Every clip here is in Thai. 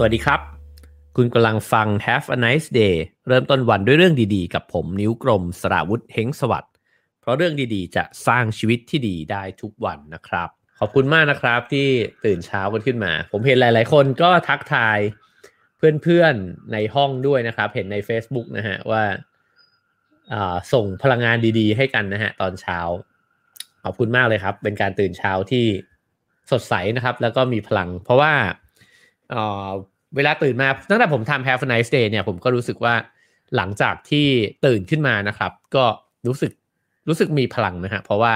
สวัสดีครับ คุณกำลังฟัง Have a nice day เริ่มต้นวันด้วยเรื่องดีๆ กับผมนิ้วกลมสราวุธเฮงสวัสด์เพราะเรื่องดีๆ จะสร้างชีวิตที่ดีได้ทุกวันนะครับ ขอบคุณมากนะครับที่ตื่นเช้ากันขึ้นมา ผมเห็นหลายๆ คนก็ทักทายเพื่อนๆในห้องด้วยนะครับ เห็นใน Facebook นะฮะว่าส่งพลังงานดีๆ ให้กันนะฮะตอนเช้า ขอบคุณมากเลยครับ เป็นการตื่นเช้าที่สดใสนะครับ แล้วก็มีพลัง เพราะว่า เวลาตื่นมาตั้งแต่ผมทำ Have a nice day เนี่ยผมก็รู้สึกว่าหลังจากที่ตื่นขึ้นมานะครับ ก็รู้สึกรู้สึกมีพลังนะฮะเพราะว่า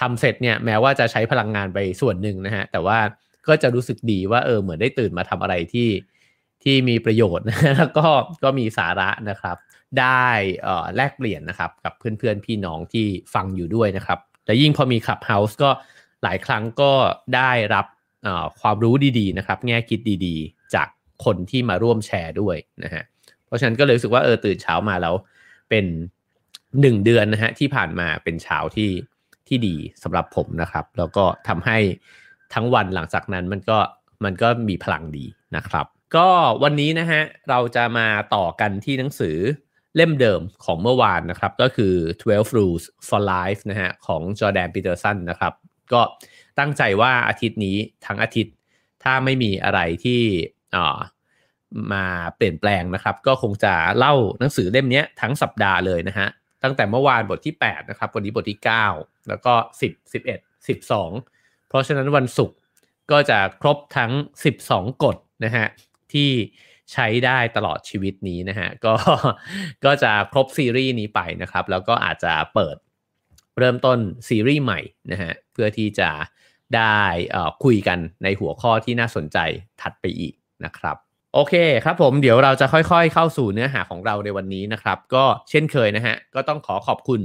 ทำเสร็จเนี่ยแม้ว่าจะใช้พลังงานไปส่วนหนึ่งนะฮะแต่ว่าก็จะรู้สึกดีว่าเออเหมือนได้ตื่นมาทำอะไรที่ที่มีประโยชน์แล้วก็ก็มีสาระนะครับ ได้แลกเปลี่ยนนะครับกับเพื่อนๆพี่น้องที่ฟังอยู่ด้วยนะครับแต่ยิ่งพอมี Clubhouse ก็หลายครั้งก็ได้รับ ความรู้ดีๆนะครับ แง่คิดดีๆ จากคนที่มาร่วมแชร์ด้วยนะฮะเพราะฉะนั้นก็เลยรู้สึกว่าเออตื่นเช้ามาแล้วเป็นหนึ่งเดือนนะฮะที่ผ่านมาเป็นเช้าที่ที่ดีสำหรับผมนะครับ แล้วก็ทำให้ทั้งวันหลังจากนั้นมันก็มันก็มีพลังดีนะครับ ก็วันนี้นะฮะเราจะมาต่อกันที่หนังสือเล่มเดิมของเมื่อวานนะครับ ก็คือ 12 rules for life นะฮะของจอแดนปีเตอร์สันนะครับ ก็ ตั้งใจว่าอาทิตย์นี้ทั้งอาทิตย์ถ้าไม่มีอะไรที่มาเปลี่ยนแปลงนะครับ ก็คงจะเล่าหนังสือเล่มนี้ทั้งสัปดาห์เลยนะฮะตั้งแต่เมื่อวานบทที่ 8 นะครับ วันนี้บทที่ 9 แล้วก็ 10 11 12 เพราะฉะนั้นวันศุกร์ก็จะครบทั้ง 12 กฎนะฮะที่ใช้ได้ตลอดชีวิตนี้นะฮะก็ก็จะครบซีรีส์นี้ไปนะครับ แล้วก็อาจจะเปิด เริ่มต้นซีรีส์ใหม่นะฮะเพื่อที่จะได้คุยกันในหัวข้อที่น่าสนใจถัดไปอีกนะครับ โอเคครับผมเดี๋ยวเราจะค่อยๆ เข้าสู่เนื้อหาของเราในวันนี้นะครับ ก็เช่นเคยนะฮะก็ต้องขอขอบคุณ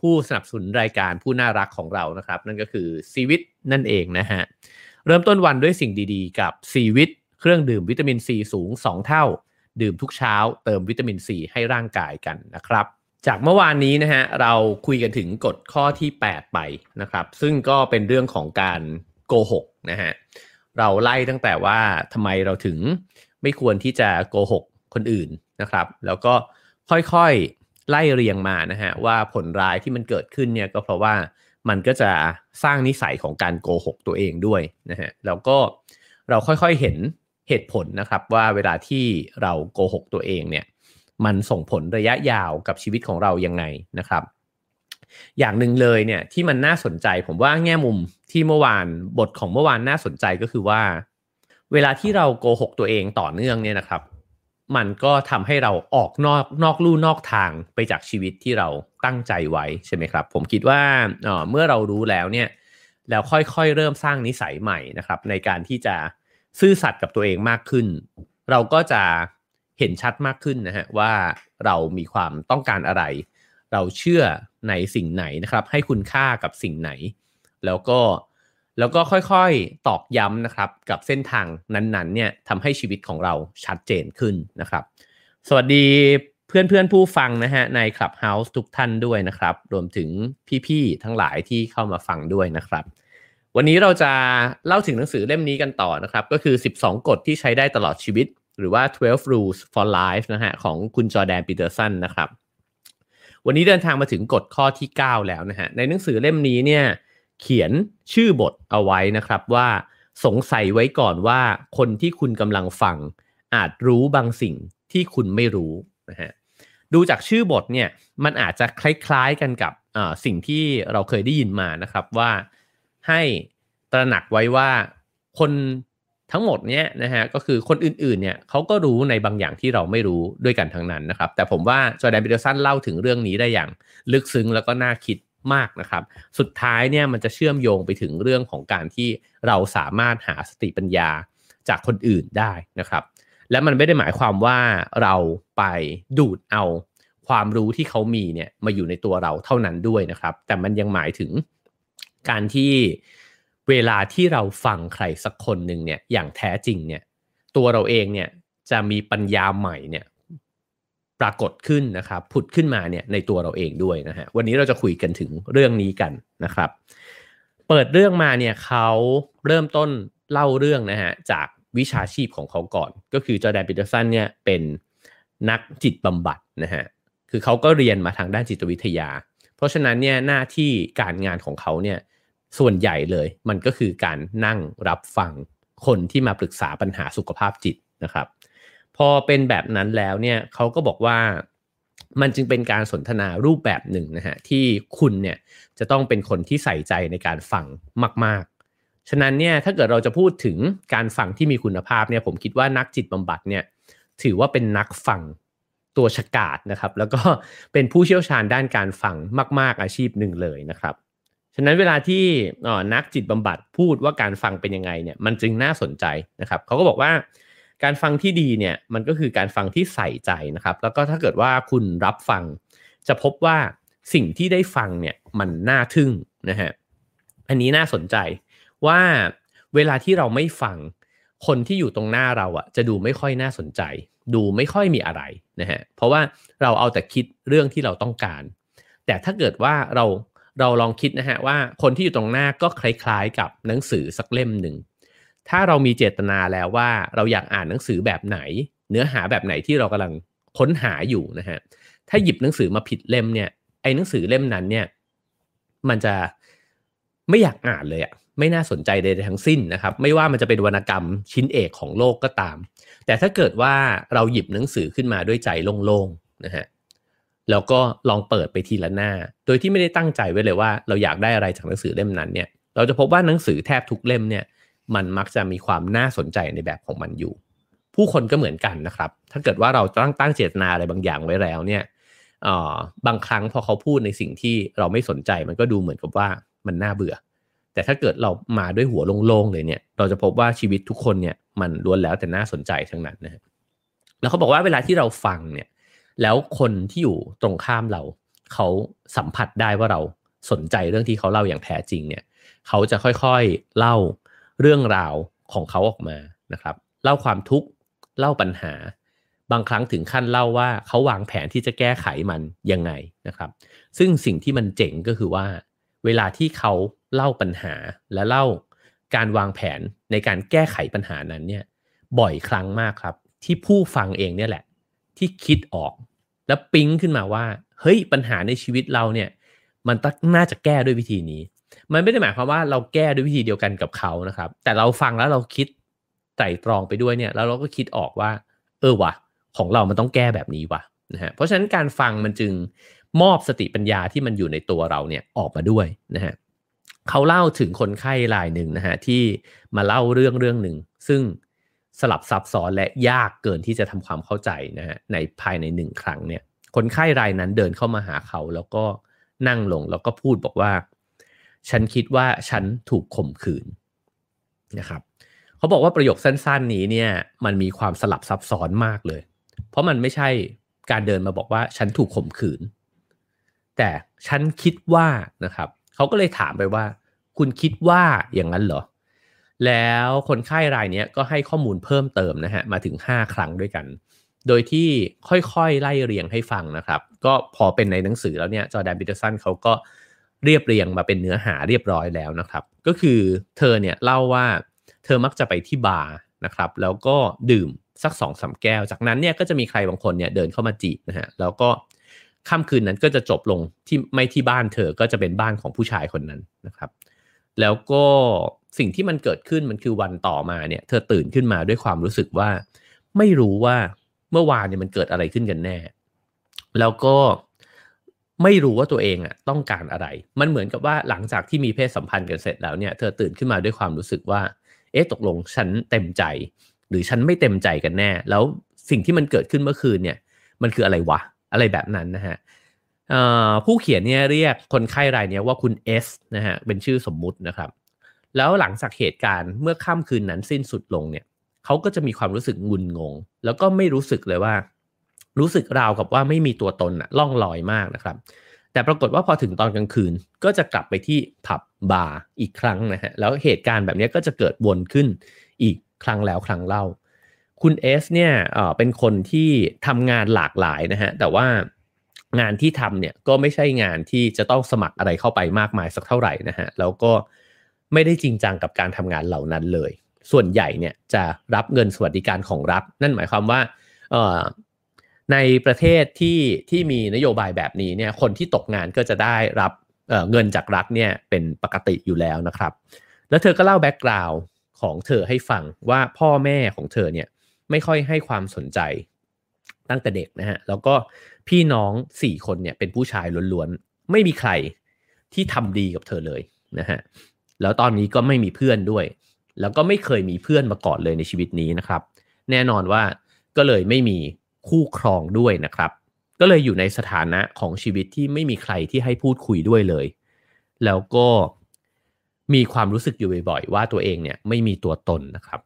ผู้สนับสนุนรายการผู้น่ารักของเรานะครับ นั่นก็คือซีวิตนั่นเองนะฮะเริ่มต้นวันด้วยสิ่งดีๆ กับซีวิตเครื่องดื่มวิตามินซีสูง 2 เท่า ดื่มทุกเช้า เติมวิตามินซีให้ร่างกายกันนะครับ จากเมื่อวานนี้นะฮะเราคุยกันถึงกฎข้อที่ 8 ไปนะครับ ซึ่งก็เป็นเรื่องของการโกหกนะฮะเราไล่ตั้งแต่ว่าทำไมเราถึงไม่ควรที่จะโกหกคนอื่นนะครับ แล้วก็ค่อยๆไล่เรียงมานะฮะว่าผลร้ายที่มันเกิดขึ้นเนี่ยก็เพราะว่ามันก็จะสร้างนิสัยของการโกหกตัวเองด้วยนะฮะแล้วก็เราค่อยๆเห็นเหตุผลนะครับว่าเวลาที่เราโกหกตัวเองเนี่ย มันส่งผลระยะยาวกับชีวิตของเรายังไงนะครับ อย่างหนึ่งเลยเนี่ยที่มันน่าสนใจผมว่าแง่มุมที่เมื่อวานบทของเมื่อวานน่าสนใจก็คือว่า เวลาที่เราโกหกตัวเองต่อเนื่องเนี่ยนะครับ มันก็ทำให้เราออกนอกนอกลู่นอกทางไปจากชีวิตที่เราตั้งใจไว้ใช่ไหมครับ ผมคิดว่าเมื่อเรารู้แล้วเนี่ยแล้วค่อยๆ เริ่มสร้างนิสัยใหม่นะครับ ในการที่จะซื่อสัตย์กับตัวเองมากขึ้น เราก็จะ เห็นชัดมากขึ้นนะฮะว่าเรามีความต้องการอะไร เราเชื่อในสิ่งไหนนะครับ ให้คุณค่ากับสิ่งไหน แล้วก็แล้วก็ค่อยๆตอกย้ำนะครับ กับเส้นทางนั้นๆเนี่ยทำให้ชีวิตของเราชัดเจนขึ้นนะครับ สวัสดีเพื่อนๆผู้ฟังนะฮะใน Clubhouse ทุกท่านด้วยนะครับ รวมถึงพี่ๆทั้งหลายที่เข้ามาฟังด้วยนะครับ วันนี้เราจะเล่าถึงหนังสือเล่มนี้กันต่อนะครับ ก็คือ 12 กฎที่ใช้ได้ตลอดชีวิต หรือว่า 12 rules for life นะฮะของคุณจอแดนปีเตอร์สันนะครับ วันนี้เดินทางมาถึงกฎข้อที่ 9 แล้วนะฮะ ในหนังสือเล่มนี้เนี่ยเขียนชื่อบทเอาไว้นะครับว่าสงสัยไว้ก่อนว่าคนที่คุณกำลังฟัง อาจรู้บางสิ่งที่คุณไม่รู้นะฮะดูจากชื่อบทเนี่ยมันอาจจะคล้ายๆกันกับสิ่งที่เราเคยได้ยินมานะครับว่าให้ตระหนักไว้ว่าคน ทั้งหมดเนี้ยนะฮะก็คือคนอื่นๆเนี่ยเขาก็รู้ในบางอย่างที่เราไม่รู้ด้วยกันทั้งนั้นนะครับ แต่ผมว่าจอแดนบิเดอร์สันเล่าถึงเรื่องนี้ได้อย่างลึกซึ้งแล้วก็น่าคิดมากนะครับ สุดท้ายเนี่ยมันจะเชื่อมโยงไปถึงเรื่องของการที่เราสามารถหาสติปัญญาจากคนอื่นได้นะครับ และมันไม่ได้หมายความว่าเราไปดูดเอาความรู้ที่เขามีเนี่ยมาอยู่ในตัวเราเท่านั้นด้วยนะครับ แต่มันยังหมายถึงการที่ เวลาที่เราฟังใครสักคนหนึ่งเนี่ยอย่างแท้จริงเนี่ยตัวเราเองเนี่ยจะมีปัญญาใหม่เนี่ยปรากฏขึ้นนะครับผุดขึ้นมาเนี่ยในตัวเราเองด้วยนะฮะวันนี้เราจะคุยกันถึงเรื่องนี้กันนะครับ เปิดเรื่องมาเนี่ยเขาเริ่มต้นเล่าเรื่องนะฮะจากวิชาชีพของเขาก่อน ก็คือจอแดนปีเตอร์สันเนี่ยเป็นนักจิตบำบัดนะฮะคือเขาก็เรียนมาทางด้านจิตวิทยา เพราะฉะนั้นเนี่ยหน้าที่การงานของเขาเนี่ย ส่วนใหญ่เลย มันก็คือการนั่งรับฟังคนที่มาปรึกษาปัญหาสุขภาพจิตนะครับ พอเป็นแบบนั้นแล้วเนี่ยเขาก็บอกว่ามันจึงเป็นการสนทนารูปแบบหนึ่งนะฮะที่คุณเนี่ยจะต้องเป็นคนที่ใส่ใจในการฟังมาก ๆ ฉะนั้นเนี่ยถ้าเกิดเราจะพูดถึงการฟังที่มีคุณภาพเนี่ยผมคิดว่านักจิตบำบัดเนี่ยถือว่าเป็นนักฟังตัวฉกาดนะครับ แล้วก็เป็นผู้เชี่ยวชาญด้านการฟังมาก ๆ อาชีพหนึ่งเลยนะครับ ฉะนั้นเวลาที่นักจิตบำบัดพูดว่าการฟังเป็นยังไงเนี่ยมันจึงน่าสนใจนะครับเขาก็บอกว่าการฟังที่ดีเนี่ยมันก็คือการฟังที่ใส่ใจนะครับ แล้วก็ถ้าเกิดว่าคุณรับฟัง จะพบว่าสิ่งที่ได้ฟังเนี่ยมันน่าทึ่งนะฮะอันนี้น่าสนใจว่าเวลาที่เราไม่ฟังคนที่อยู่ตรงหน้าเราอะจะดูไม่ค่อยน่าสนใจ ดูไม่ค่อยมีอะไรนะฮะเพราะว่าเราเอาแต่คิดเรื่องที่เราต้องการ แต่ถ้าเกิดว่าเรา เราลองคิดนะฮะว่าคนที่อยู่ตรงหน้าก็คล้ายๆ กับหนังสือสักเล่มหนึ่ง ถ้าเรามีเจตนาแล้วว่าเราอยากอ่านหนังสือแบบไหน เนื้อหาแบบไหนที่เรากำลังค้นหาอยู่นะฮะ ถ้าหยิบหนังสือมาผิดเล่มเนี่ย ไอ้หนังสือเล่มนั้นเนี่ย มันจะไม่อยากอ่านเลยอะไม่น่าสนใจใดทั้งสิ้นนะครับ ไม่ว่ามันจะเป็นวรรณกรรมชิ้นเอกของโลกก็ตาม แต่ถ้าเกิดว่าเราหยิบหนังสือขึ้นมาด้วยใจโล่งๆนะฮะ แล้วก็ลองเปิดไปทีละหน้า โดยที่ไม่ได้ตั้งใจไว้เลยว่า เราอยากได้อะไรจากหนังสือเล่มนั้นเนี่ย เราจะพบว่าหนังสือแทบทุกเล่มเนี่ย มันมักจะมีความน่าสนใจในแบบของมันอยู่ ผู้คนก็เหมือนกันนะครับ ถ้าเกิดว่าเราตั้งตั้งเจตนาอะไรบางอย่างไว้แล้วเนี่ยบางครั้งพอเขาพูดในสิ่งที่เราไม่สนใจมันก็ดูเหมือนกับว่ามันน่าเบื่อ แต่ถ้าเกิดเรามาด้วยหัวโล่งๆเลยเนี่ย เราจะพบว่าชีวิตทุกคนเนี่ยมันล้วนแล้วแต่น่าสนใจทั้งนั้นนะแล้วเขาบอกว่าเวลาที่เราฟังเนี่ย แล้วคนที่อยู่ตรงข้ามเรา เขาสัมผัสได้ว่าเราสนใจเรื่องที่เขาเล่าอย่างแท้จริงเนี่ย เขาจะค่อยๆเล่าเรื่องราวของเขาออกมานะครับ เล่าความทุกข์เล่าปัญหา บางครั้งถึงขั้นเล่าว่าเขาวางแผนที่จะแก้ไขมันยังไงนะครับ ซึ่งสิ่งที่มันเจ๋งก็คือว่า เวลาที่เขาเล่าปัญหาและเล่าการวางแผนในการแก้ไขปัญหานั้นเนี่ยบ่อยครั้งมากครับ ที่ผู้ฟังเองเนี่ยแหละ ที่คิดออก แล้วปิ๊งขึ้นมาว่า เฮ้ยปัญหาในชีวิตเราเนี่ยมันน่าจะแก้ด้วยวิธีนี้ มันไม่ได้หมายความว่าเราแก้ด้วยวิธีเดียวกันกับเขานะครับ แต่เราฟังแล้วเราคิดไตรตรองไปด้วยเนี่ย แล้วเราก็คิดออกว่า เออวะของเรามันต้องแก้แบบนี้วะนะฮะเพราะฉะนั้นการฟังมันจึงมอบสติปัญญาที่มันอยู่ในตัวเราเนี่ยออกมาด้วยนะฮะเขาเล่าถึงคนไข้รายหนึ่งนะฮะที่มาเล่าเรื่องเรื่องหนึ่งซึ่ง สลับซับซ้อนและยากเกินที่จะทำความเข้าใจนะฮะในภายในหนึ่งครั้งเนี่ย คนไข้รายนั้นเดินเข้ามาหาเขาแล้วก็นั่งลงแล้วก็พูดบอกว่า ฉันคิดว่าฉันถูกข่มขืนนะครับเขาบอกว่าประโยคสั้นๆนี้เนี่ยมันมีความสลับซับซ้อนมากเลย เพราะมันไม่ใช่การเดินมาบอกว่าฉันถูกข่มขืน แต่ฉันคิดว่านะครับเขาก็เลยถามไปว่า คุณคิดว่าอย่างนั้นเหรอ แล้วคนไข้รายนี้ก็ให้ข้อมูลเพิ่มเติมนะฮะมาถึง 5 ครั้งด้วยกัน โดยที่ค่อยๆ ไล่เรียงให้ฟังนะครับ ก็พอเป็นในหนังสือแล้วเนี่ยจอแดนบิเตอร์สันเขาก็เรียบเรียงมาเป็นเนื้อหาเรียบร้อยแล้วนะครับ ก็คือเธอเนี่ยเล่าว่าเธอมักจะไปที่บาร์นะครับ แล้วก็ดื่มสักสองสาแก้ว จากนั้นเนี่ยก็จะมีใครบางคนเนี่ยเดินเข้ามาจีบนะฮะแล้วก็ค่ำคืนนั้นก็จะจบลงที่ไม่ที่บ้านเธอก็จะเป็นบ้านของผู้ชายคนนั้นนะครับ แล้วก็ สิ่งที่มันเกิดขึ้นมันคือวันต่อมาเนี่ย เธอตื่นขึ้นมาด้วยความรู้สึกว่า ไม่รู้ว่าเมื่อวานเนี่ยมันเกิดอะไรขึ้นกันแน่ แล้วก็ไม่รู้ว่าตัวเองอะต้องการอะไร มันเหมือนกับว่าหลังจากที่มีเพศสัมพันธ์กันเสร็จแล้วเนี่ย เธอตื่นขึ้นมาด้วยความรู้สึกว่า เอ๊ะตกลงฉันเต็มใจ หรือฉันไม่เต็มใจกันแน่ แล้วสิ่งที่มันเกิดขึ้นเมื่อคืนเนี่ย มันคืออะไรวะ อะไรแบบนั้นนะฮะผู้เขียนเนี่ยเรียกคนไข้รายนี้ว่าคุณเอสนะฮะ เป็นชื่อสมมุตินะครับ แล้วหลังจากเหตุการณ์เมื่อค่ำคืนนั้นสิ้นสุดลงเนี่ยเขาก็จะมีความรู้สึกงุนงง แล้วก็ไม่รู้สึกเลยว่า รู้สึกราวกับว่าไม่มีตัวตนอะล่องลอยมากนะครับ แต่ปรากฏว่าพอถึงตอนกลางคืนก็จะกลับไปที่ผับบาร์อีกครั้งนะฮะแล้วเหตุการณ์แบบนี้ก็จะเกิดวนขึ้นอีกครั้งแล้วครั้งเล่า คุณเอสเนี่ยเป็นคนที่ทำงานหลากหลายนะฮะแต่ว่างานที่ทำเนี่ยก็ไม่ใช่งานที่จะต้องสมัครอะไรเข้าไปมากมายสักเท่าไหร่นะฮะแล้วก็ ไม่ได้จริงจังกับการทำงานเหล่านั้นเลย ส่วนใหญ่เนี่ยจะรับเงินสวัสดิการของรัฐ นั่นหมายความว่าในประเทศที่ที่มีนโยบายแบบนี้เนี่ยคนที่ตกงานก็จะได้รับเงินจากรัฐเนี่ยเป็นปกติอยู่แล้วนะครับ แล้วเธอก็เล่าแบ็กกราวน์ของเธอให้ฟังว่าพ่อแม่ของเธอเนี่ยไม่ค่อยให้ความสนใจตั้งแต่เด็กนะฮะแล้วก็พี่น้องสี่คนเนี่ยเป็นผู้ชายล้วนๆ ไม่มีใครที่ทำดีกับเธอเลยนะฮะ แล้วตอนนี้ก็ไม่มีเพื่อนด้วย แล้วก็ไม่เคยมีเพื่อนมาก่อนเลยในชีวิตนี้นะครับ แน่นอนว่าก็เลยไม่มีคู่ครองด้วยนะครับ ก็เลยอยู่ในสถานะของชีวิตที่ไม่มีใครที่ให้พูดคุยด้วยเลย แล้วก็มีความรู้สึกอยู่บ่อยๆว่าตัวเองเนี่ยไม่มีตัวตนนะครับ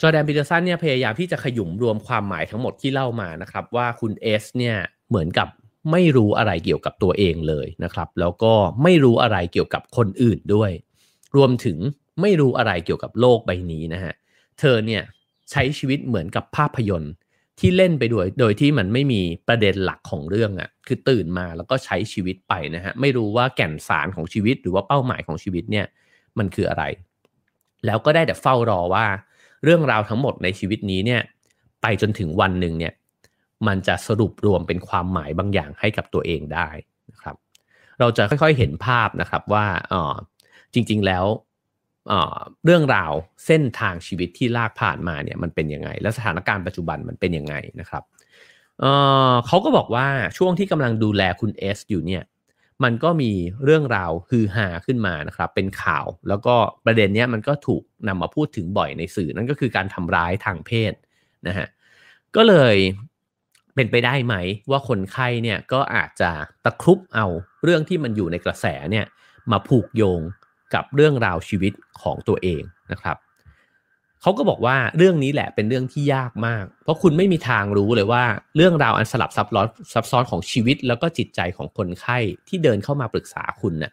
จอแดนปีเตอร์สันเนี่ยพยายามที่จะขยุ่มรวมความหมายทั้งหมดที่เล่ามานะครับ ว่าคุณเอสเนี่ยเหมือนกับ ไม่รู้อะไรเกี่ยวกับตัวเองเลยนะครับ แล้วก็ไม่รู้อะไรเกี่ยวกับคนอื่นด้วย รวมถึงไม่รู้อะไรเกี่ยวกับโลกใบนี้นะฮะเธอเนี่ยใช้ชีวิตเหมือนกับภาพยนตร์ที่เล่นไปด้วย โดยที่มันไม่มีประเด็นหลักของเรื่องอะ่ะคือตื่นมาแล้วก็ใช้ชีวิตไปนะฮะไม่รู้ว่าแก่นสารของชีวิตหรือว่าเป้าหมายของชีวิตเนี่ยมันคืออะไร แล้วก็ได้แต่เฝ้ารอว่า เรื่องราวทั้งหมดในชีวิตนี้เนี่ยไปจนถึงวันหนึ่งเนี่ย มันจะสรุปรวมเป็นความหมายบางอย่างให้กับตัวเองได้นะครับ เราจะค่อยๆเห็นภาพนะครับว่าอ๋อจริงๆแล้วเรื่องราวเส้นทางชีวิตที่ลากผ่านมาเนี่ยมันเป็นยังไง และสถานการณ์ปัจจุบันมันเป็นยังไงนะครับเเขาก็บอกว่าช่วงที่กำลังดูแลคุณเอสอยู่เนี่ยมันก็มีเรื่องราวฮือฮาขึ้นมานะครับ เป็นข่าว แล้วก็ประเด็นนี้มันก็ถูกนำมาพูดถึงบ่อยในสื่อนั่นก็คือการทำร้ายทางเพศนะฮะก็เลย เป็นไปได้ไหมว่าคนไข้เนี่ยก็อาจจะตะครุบเอาเรื่องที่มันอยู่ในกระแสเนี่ยมาผูกโยงกับเรื่องราวชีวิตของตัวเองนะครับเขาก็บอกว่าเรื่องนี้แหละเป็นเรื่องที่ยากมาก เพราะคุณไม่มีทางรู้เลยว่า เรื่องราวอันสลับซับซ้อนซับซ้อนของชีวิต แล้วก็จิตใจของคนไข้ที่เดินเข้ามาปรึกษาคุณเนะ่ย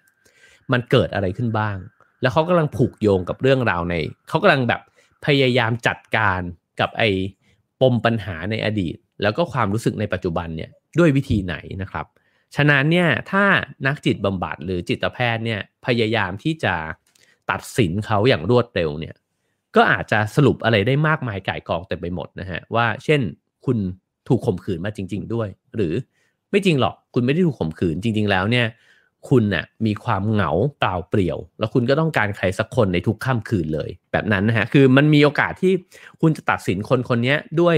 มันเกิดอะไรขึ้นบ้าง แล้วเขากำลังผูกโยงกับเรื่องราวในเขากำลังแบบพยายามจัดการกับไอ้ปมปัญหาในอดีต แล้วก็ความรู้สึกในปัจจุบันเนี่ยด้วยวิธีไหนนะครับ ฉะนั้นเนี่ยถ้านักจิตบำบัดหรือจิตแพทย์เนี่ยพยายามที่จะตัดสินเขาอย่างรวดเร็วเนี่ยก็อาจจะสรุปอะไรได้มากมายก่ายกองเต็มไปหมดนะฮะว่าเช่นคุณถูกข่มขืนมาจริง ๆ ด้วย หรือไม่จริงหรอกคุณไม่ได้ถูกข่มขืนจริง ๆ แล้วเนี่ยคุณน่ะมีความเหงาเปล่าเปลี่ยว แล้วคุณก็ต้องการใครสักคนในทุกค่ำคืนเลย แบบนั้นนะฮะคือมันมีโอกาสที่คุณจะตัดสินคนคนนี้ด้วย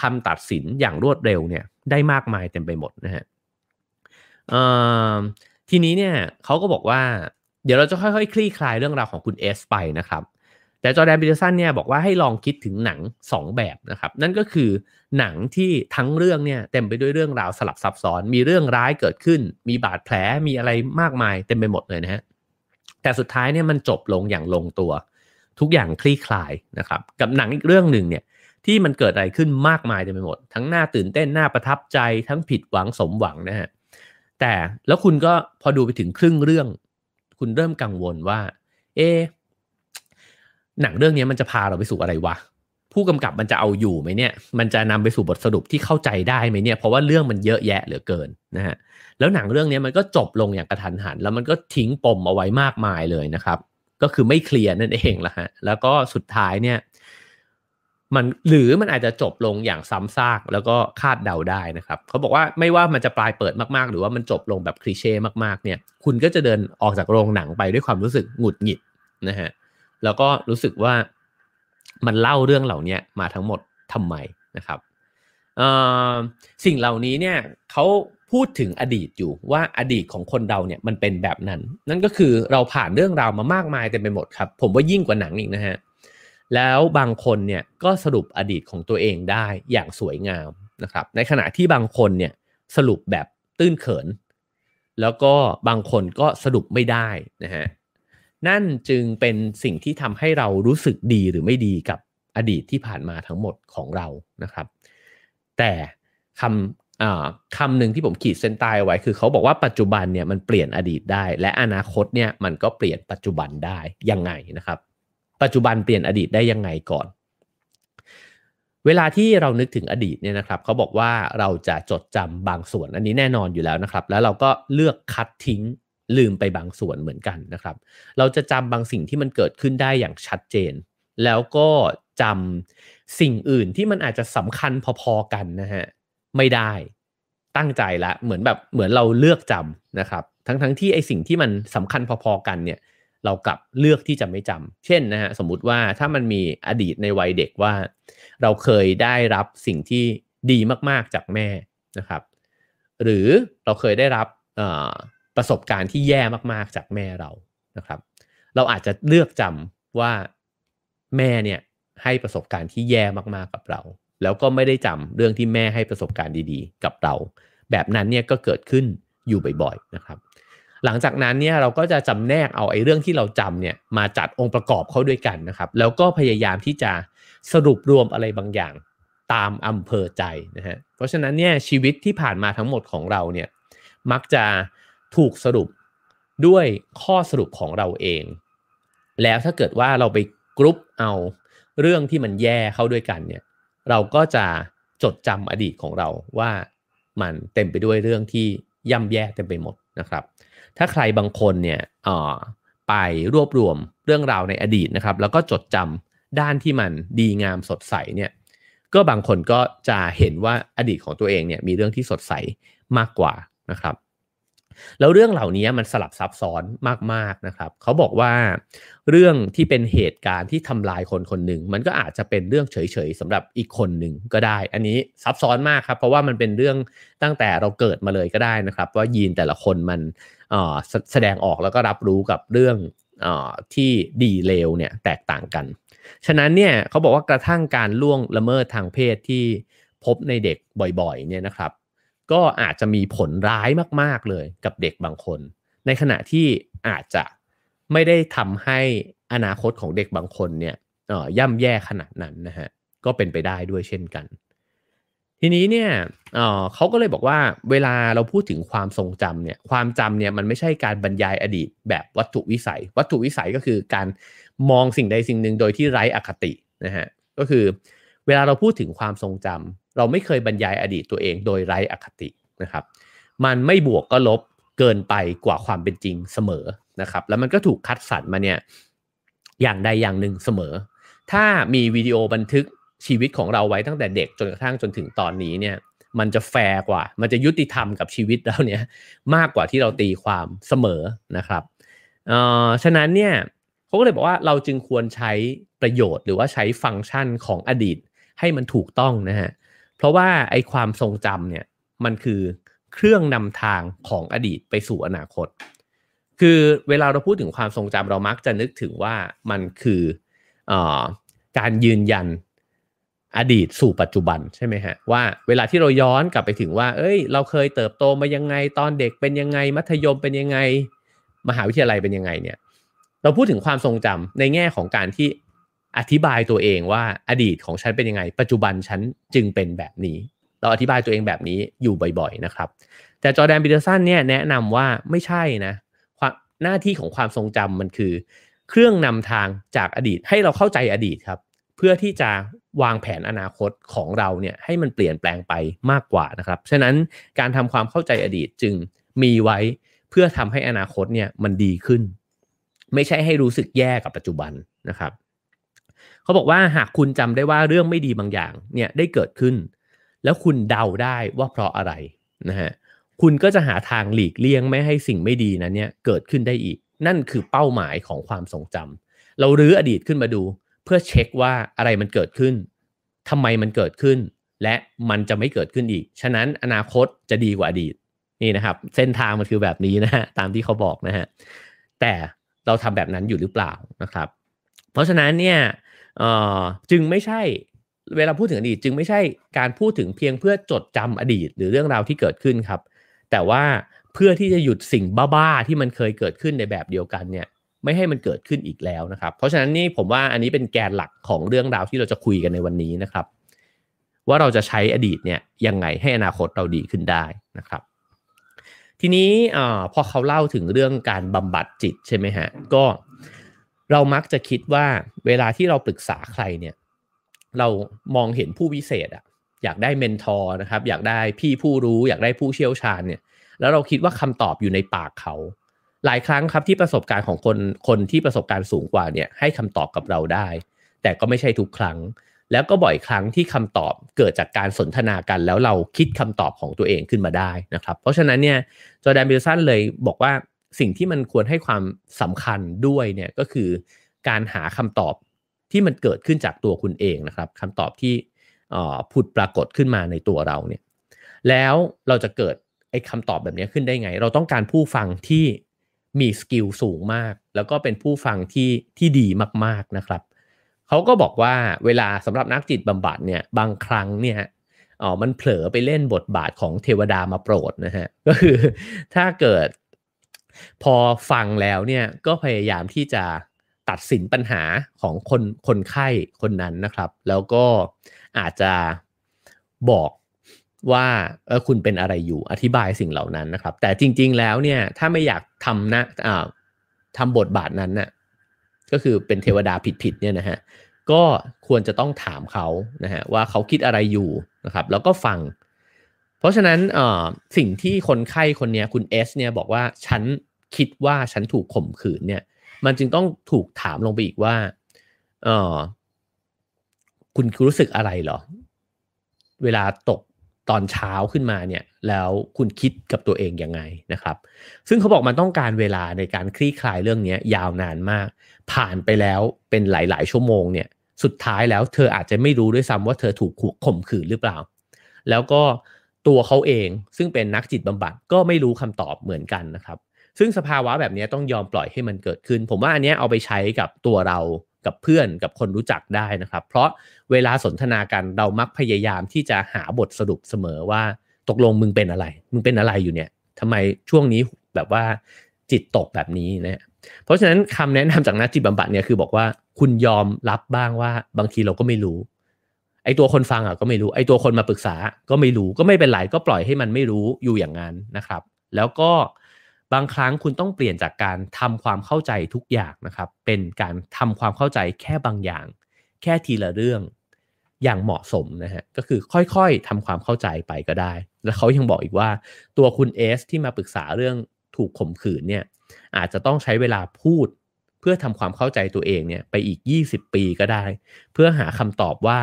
คำตัดสินอย่างรวดเร็วเนี่ยได้มากมายเต็มไปหมดนะฮะทีนี้เนี่ยเขาก็บอกว่า เดี๋ยวเราจะค่อยๆ คลี่คลายเรื่องราวของคุณเอสไปนะครับ แต่จอแดนบิเตอร์สันเนี่ยบอกว่าให้ลองคิดถึงหนัง 2 แบบนะครับ นั่นก็คือหนังที่ทั้งเรื่องเนี่ยเต็มไปด้วยเรื่องราวสลับซับซ้อน มีเรื่องร้ายเกิดขึ้น มีบาดแผลมีอะไรมากมายเต็มไปหมดเลยนะฮะแต่สุดท้ายเนี่ยมันจบลงอย่างลงตัว ทุกอย่างคลี่คลายนะครับ กับหนังอีกเรื่องหนึ่งเนี่ย ที่มันเกิดอะไรขึ้นมากมายเต็มไปหมด ทั้งหน้าตื่นเต้นหน้าประทับใจทั้งผิดหวังสมหวังนะฮะแต่แล้วคุณก็พอดูไปถึงครึ่งเรื่อง คุณเริ่มกังวลว่า เอหนังเรื่องนี้มันจะพาเราไปสู่อะไรวะผู้กำกับมันจะเอาอยู่ไหมเนี่ย มันจะนำไปสู่บทสรุปที่เข้าใจได้ไหมเนี่ย เพราะว่าเรื่องมันเยอะแยะเหลือเกินนะฮะ แล้วหนังเรื่องนี้มันก็จบลงอย่างกระทันหัน แล้วมันก็ทิ้งปมเอาไว้มากมายเลยนะครับ ก็คือไม่เคลียร์นั่นเองละฮะ แล้วก็สุดท้ายเนี่ย มันหรือมันอาจจะจบลงอย่างซ้ำซากแล้วก็คาดเดาได้นะครับเขาบอกว่าไม่ว่ามันจะปลายเปิดมากๆ หรือว่ามันจบลงแบบคลีเช่มากๆเนี่ย คุณก็จะเดินออกจากโรงหนังไปด้วยความรู้สึกหงุดหงิดนะฮะแล้วก็รู้สึกว่ามันเล่าเรื่องเหล่านี้มาทั้งหมดทำไมนะครับสิ่งเหล่านี้เนี่ยเขาพูดถึงอดีตอยู่ว่าอดีตของคนเราเนี่ยมันเป็นแบบนั้น นั่นก็คือเราผ่านเรื่องราวมามากมายเต็มไปหมดครับ ผมว่ายิ่งกว่าหนังอีกนะฮะ แล้วบางคนเนี่ยก็สรุปอดีตของตัวเองได้อย่างสวยงามนะครับ ในขณะที่บางคนเนี่ยสรุปแบบตื้นเขิน แล้วก็บางคนก็สรุปไม่ได้นะฮะนั่นจึงเป็นสิ่งที่ทำให้เรารู้สึกดีหรือไม่ดีกับอดีตที่ผ่านมาทั้งหมดของเรานะครับ แต่คำคำหนึ่งที่ผมขีดเส้นใต้ไว้ คือเขาบอกว่าปัจจุบันเนี่ยมันเปลี่ยนอดีตได้ และอนาคตเนี่ยมันก็เปลี่ยนปัจจุบันได้ยังไงนะครับ ปัจจุบันเปลี่ยนอดีตได้ยังไงก่อน เวลาที่เรานึกถึงอดีตเนี่ยนะครับเขาบอกว่าเราจะจดจำบางส่วนอันนี้แน่นอนอยู่แล้วนะครับ แล้วเราก็เลือกคัดทิ้งลืมไปบางส่วนเหมือนกันนะครับ เราจะจำบางสิ่งที่มันเกิดขึ้นได้อย่างชัดเจน แล้วก็จำสิ่งอื่นที่มันอาจจะสำคัญพอๆกันนะฮะไม่ได้ตั้งใจละเหมือนแบบเหมือนเราเลือกจำนะครับ ทั้งๆทที่ไอสิ่งที่มันสำคัญพอๆกันเนี่ย เรากลับเลือกที่จะไม่จำเช่นนะฮะสมมุติว่าถ้ามันมีอดีตในวัยเด็กว่า เราเคยได้รับสิ่งที่ดีมากๆจากแม่นะครับ หรือเราเคยได้รับประสบการณ์ที่แย่มากๆจากแม่เรานะครับ เราอาจจะเลือกจำว่าแม่เนี่ยให้ประสบการณ์ที่แย่มากๆกับเรา แล้วก็ไม่ได้จำเรื่องที่แม่ให้ประสบการณ์ดีๆ กับเรา แบบนั้นเนี่ยก็เกิดขึ้นอยู่บ่อยๆนะครับ หลังจากนั้นเนี่ยเราก็จะจำแนกเอาไอ้เรื่องที่เราจำเนี่ยมาจัดองค์ประกอบเข้าด้วยกันนะครับ แล้วก็พยายามที่จะสรุปรวมอะไรบางอย่างตามอำเภอใจนะฮะเพราะฉะนั้นเนี่ยชีวิตที่ผ่านมาทั้งหมดของเราเนี่ยมักจะถูกสรุปด้วยข้อสรุปของเราเอง แล้วถ้าเกิดว่าเราไปกรุ๊ปเอาเรื่องที่มันแย่เข้าด้วยกันเนี่ยเราก็จะจดจำอดีตของเราว่ามันเต็มไปด้วยเรื่องที่ย่ำแย่เต็มไปหมดนะครับ ถ้าใครบางคนเนี่ยไปรวบรวมเรื่องราวในอดีตนะครับ แล้วก็จดจำด้านที่มันดีงามสดใสเนี่ยก็บางคนก็จะเห็นว่าอดีตของตัวเองเนี่ยมีเรื่องที่สดใสมากกว่านะครับ แล้วเรื่องเหล่านี้มันสลับซับซ้อนมากๆนะครับ เขาบอกว่าเรื่องที่เป็นเหตุการณ์ที่ทำลายคนคนหนึ่ง มันก็อาจจะเป็นเรื่องเฉยๆสำหรับอีกคนหนึ่งก็ได้ อันนี้ซับซ้อนมากครับ เพราะว่ามันเป็นเรื่องตั้งแต่เราเกิดมาเลยก็ได้นะครับ ว่ายีนแต่ละคนมันแสดงออกแล้วก็รับรู้กับเรื่องอที่ดีเลวเนี่ยแตกต่างกัน ฉะนั้นเนี่ยเขาบอกว่ากระทั่งการล่วงละเมิดทางเพศที่พบในเด็กบ่อยๆเนี่ยนะครับ ก็อาจจะมีผลร้ายมาก ๆเลยกับเด็กบางคน ในขณะที่อาจจะไม่ได้ทำให้อนาคตของเด็กบางคนเนี่ยย่ำแย่ขนาดนั้นนะฮะก็เป็นไปได้ด้วยเช่นกัน ทีนี้เนี่ยเขาก็เลยบอกว่าเวลาเราพูดถึงความทรงจำเนี่ยความจำเนี่ยมันไม่ใช่การบรรยายอดีตแบบวัตถุวิสัย วัตถุวิสัยก็คือการมองสิ่งใดสิ่งหนึ่งโดยที่ไร้อคตินะฮะก็คือเวลาเราพูดถึงความทรงจำ เราไม่เคยบรรยายอดีตตัวเองโดยไร้อคตินะครับ มันไม่บวกก็ลบเกินไปกว่าความเป็นจริงเสมอนะครับ แล้วมันก็ถูกคัดสรรมาเนี่ยอย่างใดอย่างหนึ่งเสมอ ถ้ามีวิดีโอบันทึกชีวิตของเราไว้ตั้งแต่เด็กจนกระทั่งจนถึงตอนนี้เนี่ยมันจะแฟร์กว่า มันจะยุติธรรมกับชีวิตเราเนี่ยมากกว่าที่เราตีความเสมอนะครับเอ่อฉะนั้นเนี่ยเขาก็เลยบอกว่าเราจึงควรใช้ประโยชน์หรือว่าใช้ฟังก์ชันของอดีตให้มันถูกต้องนะฮะ เพราะว่าไอ้ความทรงจำเนี่ยมันคือเครื่องนำทางของอดีตไปสู่อนาคต คือเวลาเราพูดถึงความทรงจำเรามักจะนึกถึงว่ามันคืออการยืนยันอดีตสู่ปัจจุบันใช่ไหมฮะว่าเวลาที่เราย้อนกลับไปถึงว่า เอ้ย เราเคยเติบโตมายังไงตอนเด็กเป็นยังไง มัธยมเป็นยังไง มหาวิทยาลัยเป็นยังไงเนี่ย เราพูดถึงความทรงจำในแง่ของการที่ อธิบายตัวเองว่าอดีตของฉันเป็นยังไง ปัจจุบันฉันจึงเป็นแบบนี้ เราอธิบายตัวเองแบบนี้อยู่บ่อยๆนะครับ แต่จอแดนบิเตอร์สันเนี่ยแนะนำว่าไม่ใช่นะหน้าที่ของความทรงจำมันคือ เครื่องนำทางจากอดีตให้เราเข้าใจอดีตครับ เพื่อที่จะวางแผนอนาคตของเราเนี่ยให้มันเปลี่ยนแปลงไปมากกว่านะครับ ฉะนั้นการทำความเข้าใจอดีตจึงมีไว้เพื่อทำให้อนาคตเนี่ยมันดีขึ้น ไม่ใช่ให้รู้สึกแย่กับปัจจุบันนะครับ เขาบอกว่าหากคุณจำได้ว่าเรื่องไม่ดีบางอย่างเนี่ยได้เกิดขึ้น แล้วคุณเดาได้ว่าเพราะอะไรนะฮะคุณก็จะหาทางหลีกเลี่ยงไม่ให้สิ่งไม่ดีนั้นเนี่ยเกิดขึ้นได้อีก นั่นคือเป้าหมายของความทรงจำเรารื้ออดีตขึ้นมาดู เพื่อเช็คว่าอะไรมันเกิดขึ้นทำไมมันเกิดขึ้น และมันจะไม่เกิดขึ้นอีก ฉะนั้นอนาคตจะดีกว่าอดีตนี่นะครับ เส้นทางมันคือแบบนี้นะฮะตามที่เขาบอกนะฮะแต่เราทำแบบนั้นอยู่หรือเปล่านะครับ เพราะฉะนั้นเนี่ย จึงไม่ใช่เวลาพูดถึงอดีตจึงไม่ใช่การพูดถึงเพียงเพื่อจดจำอดีต หรือเรื่องราวที่เกิดขึ้นครับ แต่ว่าเพื่อที่จะหยุดสิ่งบ้าๆที่มันเคยเกิดขึ้นในแบบเดียวกันเนี่ยไม่ให้มันเกิดขึ้นอีกแล้วนะครับ เพราะฉะนั้นนี่ผมว่าอันนี้เป็นแกนหลักของเรื่องราวที่เราจะคุยกันในวันนี้นะครับ ว่าเราจะใช้อดีตเนี่ยยังไงให้อนาคตเราดีขึ้นได้นะครับ ทีนี้อพอเขาเล่าถึงเรื่องการบำบัดจิตใช่ไหมฮะก็เเรามักจะคิดว่าเวลาที่เราปรึกษาใครเนี่ย เรามองเห็นผู้วิเศษอะอยากได้เมนทอร์นะครับ อยากได้พี่ผู้รู้ อยากได้ผู้เชี่ยวชาญเนี่ย แล้วเราคิดว่าคำตอบอยู่ในปากเขา หลายครั้งครับที่ประสบการณ์ของคนคนที่ประสบการณ์สูงกว่าเนี่ย ให้คำตอบกับเราได้ แต่ก็ไม่ใช่ทุกครั้ง แล้วก็บ่อยครั้งที่คำตอบเกิดจากการสนทนากัน แล้วเราคิดคำตอบของตัวเองขึ้นมาได้นะครับ เพราะฉะนั้นเนี่ยจอแดนบิลสันเลยบอกว่า สิ่งที่มันควรให้ความสำคัญด้วยเนี่ยก็คือการหาคำตอบที่มันเกิดขึ้นจากตัวคุณเองนะครับคำตอบที่ผุดปรากฏขึ้นมาในตัวเราเนี่ยแล้วเราจะเกิดไอ้คำตอบแบบนี้ขึ้นได้ไง เราต้องการผู้ฟังที่มีสกิลสูงมาก แล้วก็เป็นผู้ฟังที่ที่ดีมากๆนะครับเขาก็บอกว่าเวลาสำหรับนักจิตบำบัดเนี่ยบางครั้งเนี่ยอ๋อมันเผลอไปเล่นบทบาทของเทวดามาโปรดนะฮะก็คือถ้าเกิด พอฟังแล้วเนี่ยก็พยายามที่จะตัดสินปัญหาของคนคนไข้คนนั้นนะครับ แล้วก็อาจจะบอกว่าเออคุณเป็นอะไรอยู่อธิบายสิ่งเหล่านั้นนะครับ แต่จริง ๆ แล้วเนี่ยถ้าไม่อยากทำนะอ่าทำบทบาทนั้นนะ่ะก็คือเป็นเทวดาผิดๆเนี่ยนะฮะก็ควรจะต้องถามเขานะฮะว่าเขาคิดอะไรอยู่นะครับ แล้วก็ฟัง เพราะฉะนั้นสิ่งที่คนไข้คนนี้คุณเอสเนี่ยบอกว่าฉันคิดว่าฉันถูกข่มขืนเนี่ย มันจึงต้องถูกถามลงไปอีกว่าเออคุณรู้สึกอะไรเหรอ เวลาตกตอนเช้าขึ้นมาเนี่ย แล้วคุณคิดกับตัวเองยังไงนะครับ ซึ่งเขาบอกมันต้องการเวลาในการคลี่คลายเรื่องนี้ยาวนานมาก ผ่านไปแล้วเป็นหลาย ๆ ชั่วโมงเนี่ย สุดท้ายแล้วเธออาจจะไม่รู้ด้วยซ้ำว่าเธอถูกข่มขืนหรือเปล่า แล้วก็ ตัวเขาเอง ซึ่งเป็นนักจิตบำบัดก็ไม่รู้คำตอบเหมือนกันนะครับ ซึ่งสภาวะแบบนี้ต้องยอมปล่อยให้มันเกิดขึ้น ผมว่าอันนี้เอาไปใช้กับตัวเรากับเพื่อนกับคนรู้จักได้นะครับ เพราะเวลาสนทนากันเรามักพยายามที่จะหาบทสรุปเสมอว่าตกลงมึงเป็นอะไร มึงเป็นอะไรอยู่เนี่ยทำไมช่วงนี้แบบว่าจิตตกแบบนี้นะเพราะฉะนั้นคำแนะนำจากนักจิตบำบัดเนี่ยคือบอกว่าคุณยอมรับบ้างว่าบางทีเราก็ไม่รู้ ไอตัวคนฟังอะก็ไม่รู้ ไอตัวคนมาปรึกษาก็ไม่รู้ก็ไม่เป็นไรก็ปล่อยให้มันไม่รู้อยู่อย่างนั้นนะครับ แล้วก็บางครั้งคุณต้องเปลี่ยนจากการทำความเข้าใจทุกอย่างนะครับ เป็นการทำความเข้าใจแค่บางอย่าง แค่ทีละเรื่องอย่างเหมาะสมนะฮะก็คือค่อยๆทำความเข้าใจไปก็ได้ แล้วเขายังบอกอีกว่า ตัวคุณเอสที่มาปรึกษาเรื่องถูกข่มขืนเนี่ยอาจจะต้องใช้เวลาพูด เพื่อทำความเข้าใจตัวเองเนี่ยไปอีก 20 ปีก็ได้ เพื่อหาคำตอบว่า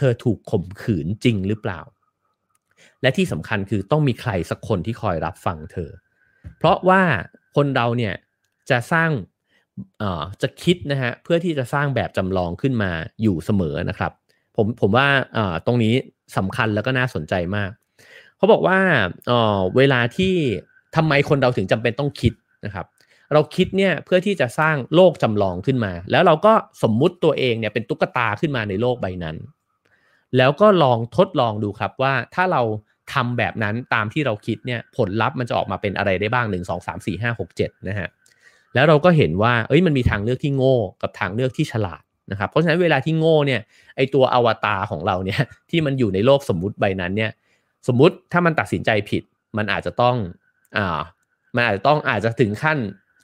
เธอถูกข่มขืนจริงหรือเปล่า และที่สำคัญคือต้องมีใครสักคนที่คอยรับฟังเธอ เพราะว่าคนเราเนี่ยจะสร้างจะคิดนะฮะเพื่อที่จะสร้างแบบจำลองขึ้นมาอยู่เสมอนะครับ ผมผมว่าตรงนี้สำคัญแล้วก็น่าสนใจมาก เขาบอกว่าเอ่อเวลาที่ทำไมคนเราถึงจำเป็นต้องคิดนะครับ เราคิดเนี่ยเพื่อที่จะสร้างโลกจำลองขึ้นมา แล้วเราก็สมมุติตัวเองเนี่ยเป็นตุ๊กตาขึ้นมาในโลกใบนั้น แล้วก็ลองทดลองดูครับว่าถ้าเราทำแบบนั้นตามที่เราคิดเนี่ยผลลัพธ์มันจะออกมาเป็นอะไรได้บ้าง 1 2 3 4 5 6 7นะฮะแล้วเราก็เห็นว่าเอ้ยมันมีทางเลือกที่โง่กับทางเลือกที่ฉลาดนะครับเพราะฉะนั้นเวลาที่โง่เนี่ยไอตัวอวตารของเราเนี่ยที่มันอยู่ในโลกสมมุติใบนั้นเนี่ยสมมุติถ้ามันตัดสินใจผิด มันอาจจะต้องอ่ามันอาจจะต้องอาจจะถึงขั้น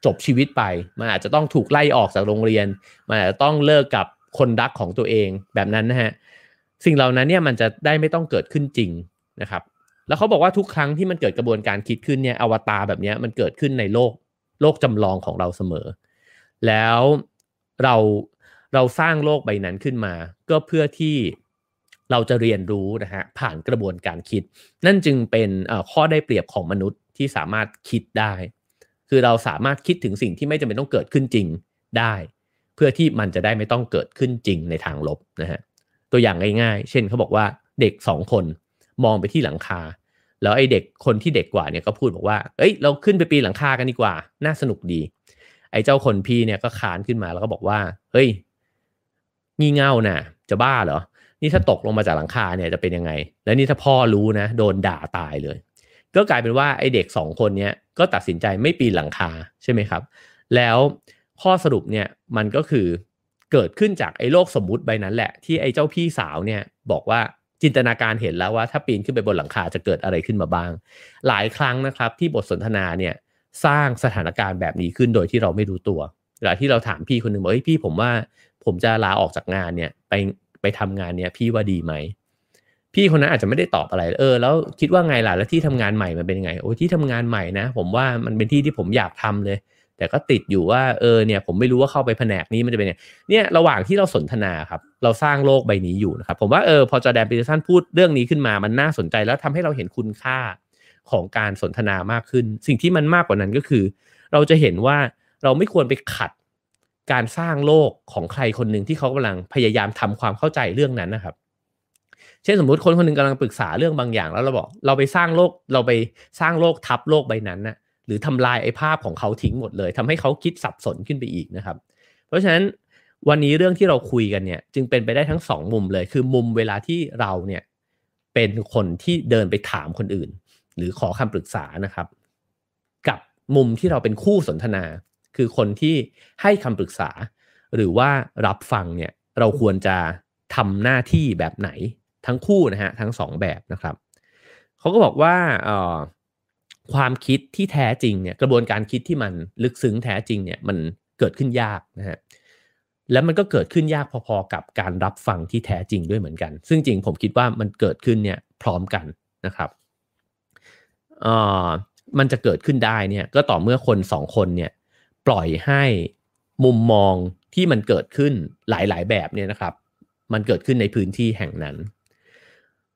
จบชีวิตไป มันอาจจะต้องถูกไล่ออกจากโรงเรียน มันอาจจะต้องเลิกกับคนรักของตัวเองแบบนั้นนะฮะ สิ่งเหล่านั้นเนี่ยมันจะได้ไม่ต้องเกิดขึ้นจริงนะครับ แล้วเขาบอกว่าทุกครั้งที่มันเกิดกระบวนการคิดขึ้นเนี่ยอวตารแบบนี้มันเกิดขึ้นในโลกโลกจำลองของเราเสมอ แล้วเราเราสร้างโลกใบนั้นขึ้นมา ก็เพื่อที่เราจะเรียนรู้นะฮะผ่านกระบวนการคิด นั่นจึงเป็นข้อได้เปรียบของมนุษย์ที่สามารถคิดได้ คือเราสามารถคิดถึงสิ่งที่ไม่จำเป็นต้องเกิดขึ้นจริงได้ เพื่อที่มันจะได้ไม่ต้องเกิดขึ้นจริงในทางลบนะฮะ ตัวอย่างง่ายๆ เช่นเขาบอกว่าเด็กสองคนมองไปที่หลังคา แล้วไอ้เด็กคนที่เด็กกว่าเนี่ยก็พูดบอกว่า เอ้ย เราขึ้นไปปีนหลังคากันดีกว่า น่าสนุกดี ไอ้เจ้าคนพี่เนี่ยก็คานขึ้นมาแล้วก็บอกว่า เฮ้ย งี่เง่าน่ะ จะบ้าเหรอ นี่ถ้าตกลงมาจากหลังคาเนี่ยจะเป็นยังไง แล้วนี่ถ้าพ่อรู้นะ โดนด่าตายเลย ก็กลายเป็นว่าไอ้เด็กสองคนเนี้ยก็ตัดสินใจไม่ปีนหลังคาใช่ไหมครับ แล้วข้อสรุปเนี่ยมันก็คือ เกิดขึ้นจากไอ้โลกสมมุติใบนั้นแหละ ที่ไอ้เจ้าพี่สาวเนี่ยบอกว่าจินตนาการเห็นแล้วว่าถ้าปีนขึ้นไปบนหลังคาจะเกิดอะไรขึ้นมาบ้าง หลายครั้งนะครับที่บทสนทนาเนี่ยสร้างสถานการณ์แบบนี้ขึ้นโดยที่เราไม่รู้ตัวเวลาที่เราถามพี่คนหนึ่งบอกเฮ้ยพี่ผมว่าผมจะลาออกจากงานเนี่ยไปไปทำงานเนี่ยพี่ว่าดีไหมพี่คนนั้นอาจจะไม่ได้ตอบอะไรเออแล้วคิดว่าไงล่ะแล้วที่ทำงานใหม่มันเป็นยังไงโอ้ที่ทำงานใหม่นะ ผมว่ามันเป็นที่ที่ผมอยากทำเลย แต่ก็ติดอยู่ว่าเออเนี่ยผมไม่รู้ว่าเข้าไปแผนกนี้มันจะเป็นไงเนี่ยระหว่างที่เราสนทนาครับเราสร้างโลกใบนี้อยู่นะครับผมว่าเออพอจอแดนปีเตอร์สันพูดเรื่องนี้ขึ้นมามันน่าสนใจแล้วทำให้เราเห็นคุณค่าของการสนทนามากขึ้น สิ่งที่มันมากกว่านั้นก็คือ เราจะเห็นว่าเราไม่ควรไปขัดการสร้างโลกของใครคนหนึ่งที่เขากำลังพยายามทำความเข้าใจเรื่องนั้นนะครับ เช่นสมมุติคนคนหนึ่งกำลังปรึกษาเรื่องบางอย่างแล้วเราบอก เราไปสร้างโลกเราไปสร้างโลกทับโลกใบนั้นนะ หรือทำลายไอ้ภาพของเขาทิ้งหมดเลยทำให้เขาคิดสับสนขึ้นไปอีกนะครับ เพราะฉะนั้นวันนี้เรื่องที่เราคุยกันเนี่ยจึงเป็นไปได้ทั้งสองมุมเลย คือมุมเวลาที่เราเนี่ยเป็นคนที่เดินไปถามคนอื่น หรือขอคำปรึกษานะครับ กับมุมที่เราเป็นคู่สนทนา คือคนที่ให้คำปรึกษา หรือว่ารับฟังเนี่ยเราควรจะทำหน้าที่แบบไหนทั้งคู่นะฮะทั้งสองแบบนะครับเขาก็บอกว่า ความคิดที่แท้จริงเนี่ยกระบวนการคิดที่มันลึกซึ้งแท้จริงเนี่ยมันเกิดขึ้นยากนะฮะแล้วมันก็เกิดขึ้นยากพอๆกับการรับฟังที่แท้จริงด้วยเหมือนกัน ซึ่งจริงผมคิดว่ามันเกิดขึ้นเนี่ยพร้อมกันนะครับเอ่อมันจะเกิดขึ้นได้เนี่ยก็ต่อเมื่อคนสองคนเนี่ยปล่อยให้มุมมองที่มันเกิดขึ้นหลายๆ แบบเนี่ยนะครับ มันเกิดขึ้นในพื้นที่แห่งนั้น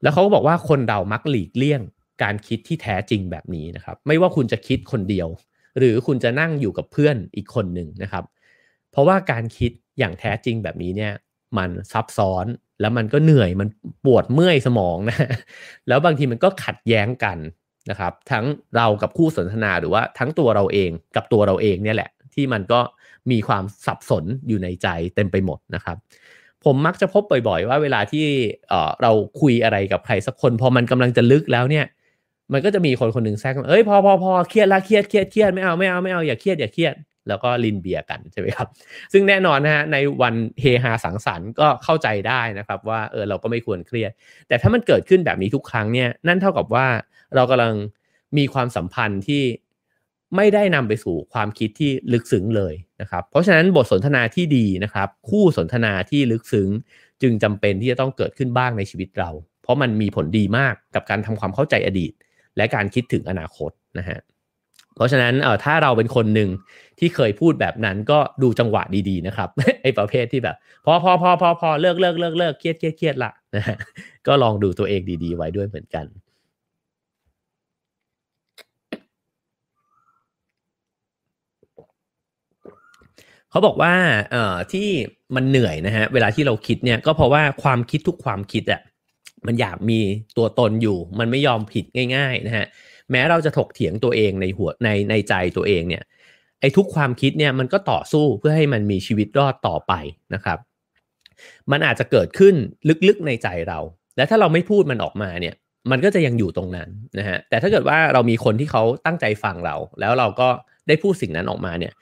แล้วเขาก็บอกว่าคนเรามักหลีกเลี่ยง การคิดที่แท้จริงแบบนี้นะครับ ไม่ว่าคุณจะคิดคนเดียว หรือคุณจะนั่งอยู่กับเพื่อนอีกคนหนึ่งนะครับ เพราะว่าการคิดอย่างแท้จริงแบบนี้เนี่ยมันซับซ้อนแล้วมันก็เหนื่อยมันปวดเมื่อยสมองนะแล้วบางทีมันก็ขัดแย้งกันนะครับ ทั้งเรากับคู่สนทนาหรือว่าทั้งตัวเราเองกับตัวเราเองเนี่ยแหละ ที่มันก็มีความสับสนอยู่ในใจเต็มไปหมดนะครับ ผมมักจะพบบ่อยๆ ว่าเวลาที่เราคุยอะไรกับใครสักคน พอมันกำลังจะลึกแล้วเนี่ย มันก็จะมีคนคนหนึ่งแทรกเอ้ยพอพอพอเครียดละเครียดเครียดเครียดไม่เอาไม่เอาไม่เอาอย่าเครียดอย่าเครียด แล้วก็ลินเบียร์กันใช่ไหมครับ ซึ่งแน่นอนนะฮะในวันเฮฮาสังสรรค์ก็เข้าใจได้นะครับ ว่าเออเราก็ไม่ควรเครียด แต่ถ้ามันเกิดขึ้นแบบนี้ทุกครั้งเนี่ยนั่นเท่ากับว่าเรากำลังมีความสัมพันธ์ที่ไม่ได้นำไปสู่ความคิดที่ลึกซึ้งเลยนะครับ เพราะฉะนั้นบทสนทนาที่ดีนะครับ คู่สนทนาที่ลึกซึ้ง จึงจำเป็นที่จะต้องเกิดขึ้นบ้างในชีวิตเรา เพราะมันมีผลดีมากกับการทำความเข้าใจอดีต และการคิดถึงอนาคตนะฮะเพราะฉะนั้นเอ่อถ้าเราเป็นคนหนึ่งที่เคยพูดแบบนั้นก็ดูจังหวะดีๆนะครับไอ้ประเภทที่แบบพอพอพอพอพอเลิกเลิกเลิกเลิกเครียดเครียดเครียดละนะฮะก็ลองดูตัวเองดีๆ ไว้ด้วยเหมือนกันเขาบอกว่าเอ่อที่มันเหนื่อยนะฮะเวลาที่เราคิดเนี่ยก็เพราะว่าความคิดทุกความคิดอะ มันอยากมีตัวตนอยู่ มันไม่ยอมผิดง่าย ๆ นะฮะ แม้เราจะถกเถียงตัวเองในหัวในในใจตัวเองเนี่ย ไอ้ทุกความคิดเนี่ยมันก็ต่อสู้เพื่อให้มันมีชีวิตรอดต่อไปนะครับ มันอาจจะเกิดขึ้นลึกๆในใจเรา และถ้าเราไม่พูดมันออกมาเนี่ย มันก็จะยังอยู่ตรงนั้นนะฮะ แต่ถ้าเกิดว่าเรามีคนที่เขาตั้งใจฟังเรา แล้วเราก็ได้พูดสิ่งนั้นออกมาเนี่ย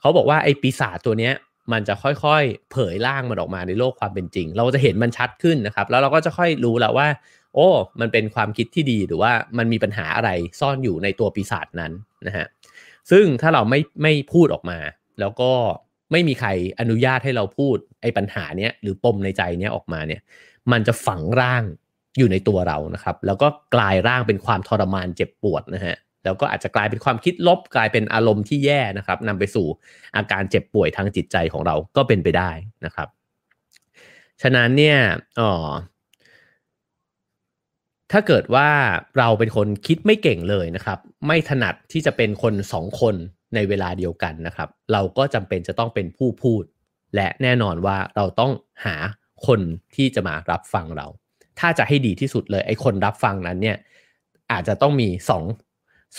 เขาบอกว่าไอ้ปีศาจตัวเนี้ย มันจะค่อยๆ เผยร่างมันออกมาในโลกความเป็นจริง เราจะเห็นมันชัดขึ้นนะครับ แล้วเราก็จะค่อยรู้แล้วว่า โอ้ มันเป็นความคิดที่ดีหรือว่ามันมีปัญหาอะไรซ่อนอยู่ในตัวปีศาจนั้นนะฮะซึ่งถ้าเราไม่ไม่พูดออกมา แล้วก็ไม่มีใครอนุญาตให้เราพูดไอ้ปัญหาเนี้ยหรือปมในใจเนี้ยออกมาเนี่ย มันจะฝังร่างอยู่ในตัวเรานะครับ แล้วก็กลายร่างเป็นความทรมานเจ็บปวดนะฮะ แล้วก็อาจจะกลายเป็นความคิดลบกลายเป็นอารมณ์ที่แย่นะครับนำไปสู่อาการเจ็บป่วยทางจิตใจของเราก็เป็นไปได้นะครับ ฉะนั้นเนี่ยอ๋อถ้าเกิดว่าเราเป็นคนคิดไม่เก่งเลยนะครับ ไม่ถนัดที่จะเป็นคนสองคนในเวลาเดียวกันนะครับ เราก็จำเป็นจะต้องเป็นผู้พูด และแน่นอนว่าเราต้องหาคนที่จะมารับฟังเรา ถ้าจะให้ดีที่สุดเลยไอ้คนรับฟังนั้นเนี่ยอาจจะต้องมีสอง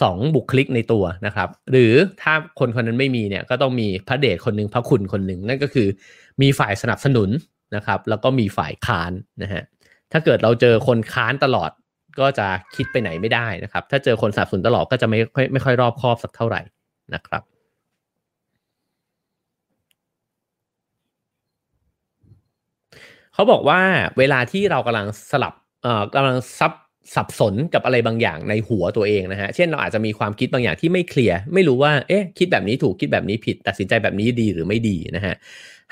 สองบุคลิกในตัวนะครับ หรือถ้าคนคนนั้นไม่มีเนี่ยก็ต้องมีพระเดชคนหนึ่งพระคุณคนหนึ่งนั่นก็คือมีฝ่ายสนับสนุนนะครับ แล้วก็มีฝ่ายค้านนะฮะถ้าเกิดเราเจอคนค้านตลอดก็จะคิดไปไหนไม่ได้นะครับ ถ้าเจอคนสนับสนุนตลอดก็จะไม่ค่อยไม่ค่อยรอบคอบสักเท่าไหร่นะครับเขาบอกว่าเวลาที่เรากำลังสลับเอ่อกำลังซับ สับสนกับอะไรบางอย่างในหัวตัวเองนะฮะ เช่นเราอาจจะมีความคิดบางอย่างที่ไม่เคลียร์ ไม่รู้ว่า เอ๊ะ คิดแบบนี้ถูก คิดแบบนี้ผิด ตัดสินใจแบบนี้ดีหรือไม่ดีนะฮะ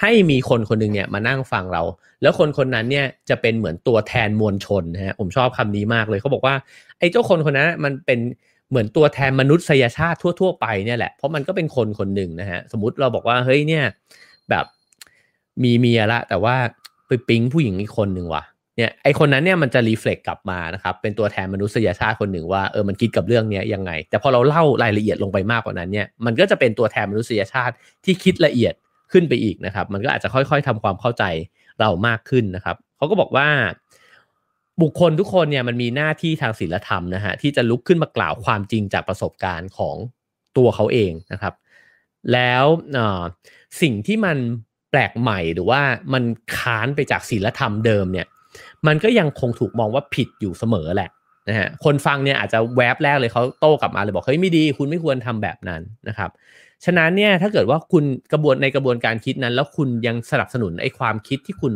ให้มีคนคนหนึ่งเนี่ยมานั่งฟังเรา แล้วคนคนนั้นเนี่ยจะเป็นเหมือนตัวแทนมวลชนนะฮะ ผมชอบคำนี้มากเลย เขาบอกว่า ไอ้เจ้าคนคนนั้นมันเป็นเหมือนตัวแทนมนุษยชาติทั่ว ๆ ไปเนี่ยแหละ เพราะมันก็เป็นคนคนหนึ่งนะฮะ สมมติเราบอกว่า เฮ้ย เนี่ย แบบ มีเมียละ แต่ว่าไปปิ๊งผู้หญิงอีกคนหนึ่งว่ะ เนี่ยไอคนนั้นเนี่ยมันจะรีเฟล็กกลับมานะครับเป็นตัวแทนมนุษยชาติคนหนึ่งว่าเออมันคิดกับเรื่องนี้ยังไง แต่พอเราเล่ารายละเอียดลงไปมากกว่านั้นเนี่ยมันก็จะเป็นตัวแทนมนุษยชาติที่คิดละเอียดขึ้นไปอีกนะครับ มันก็อาจจะค่อยๆทำความเข้าใจเรามากขึ้นนะครับเขาก็บอกว่าบุคคลทุกคนเนี่ยมันมีหน้าที่ทางศีลธรรมนะฮะที่จะลุกขึ้นมากล่าวความจริงจากประสบการณ์ของตัวเขาเองนะครับ แล้วสิ่งที่มันแปลกใหม่หรือว่ามันค้านไปจากศีลธรรมเดิมเนี่ย มันก็ยังคงถูกมองว่าผิดอยู่เสมอแหละนะฮะคนฟังเนี่ยอาจจะแวบแรกเลยเขาโต้กลับมาเลยบอกเฮ้ยไม่ดี คุณไม่ควรทำแบบนั้นนะครับฉะนั้นเนี่ยถ้าเกิดว่าคุณกระบวนในกระบวนการคิดนั้น แล้วคุณยังสนับสนุนไอ้ความคิดที่คุณ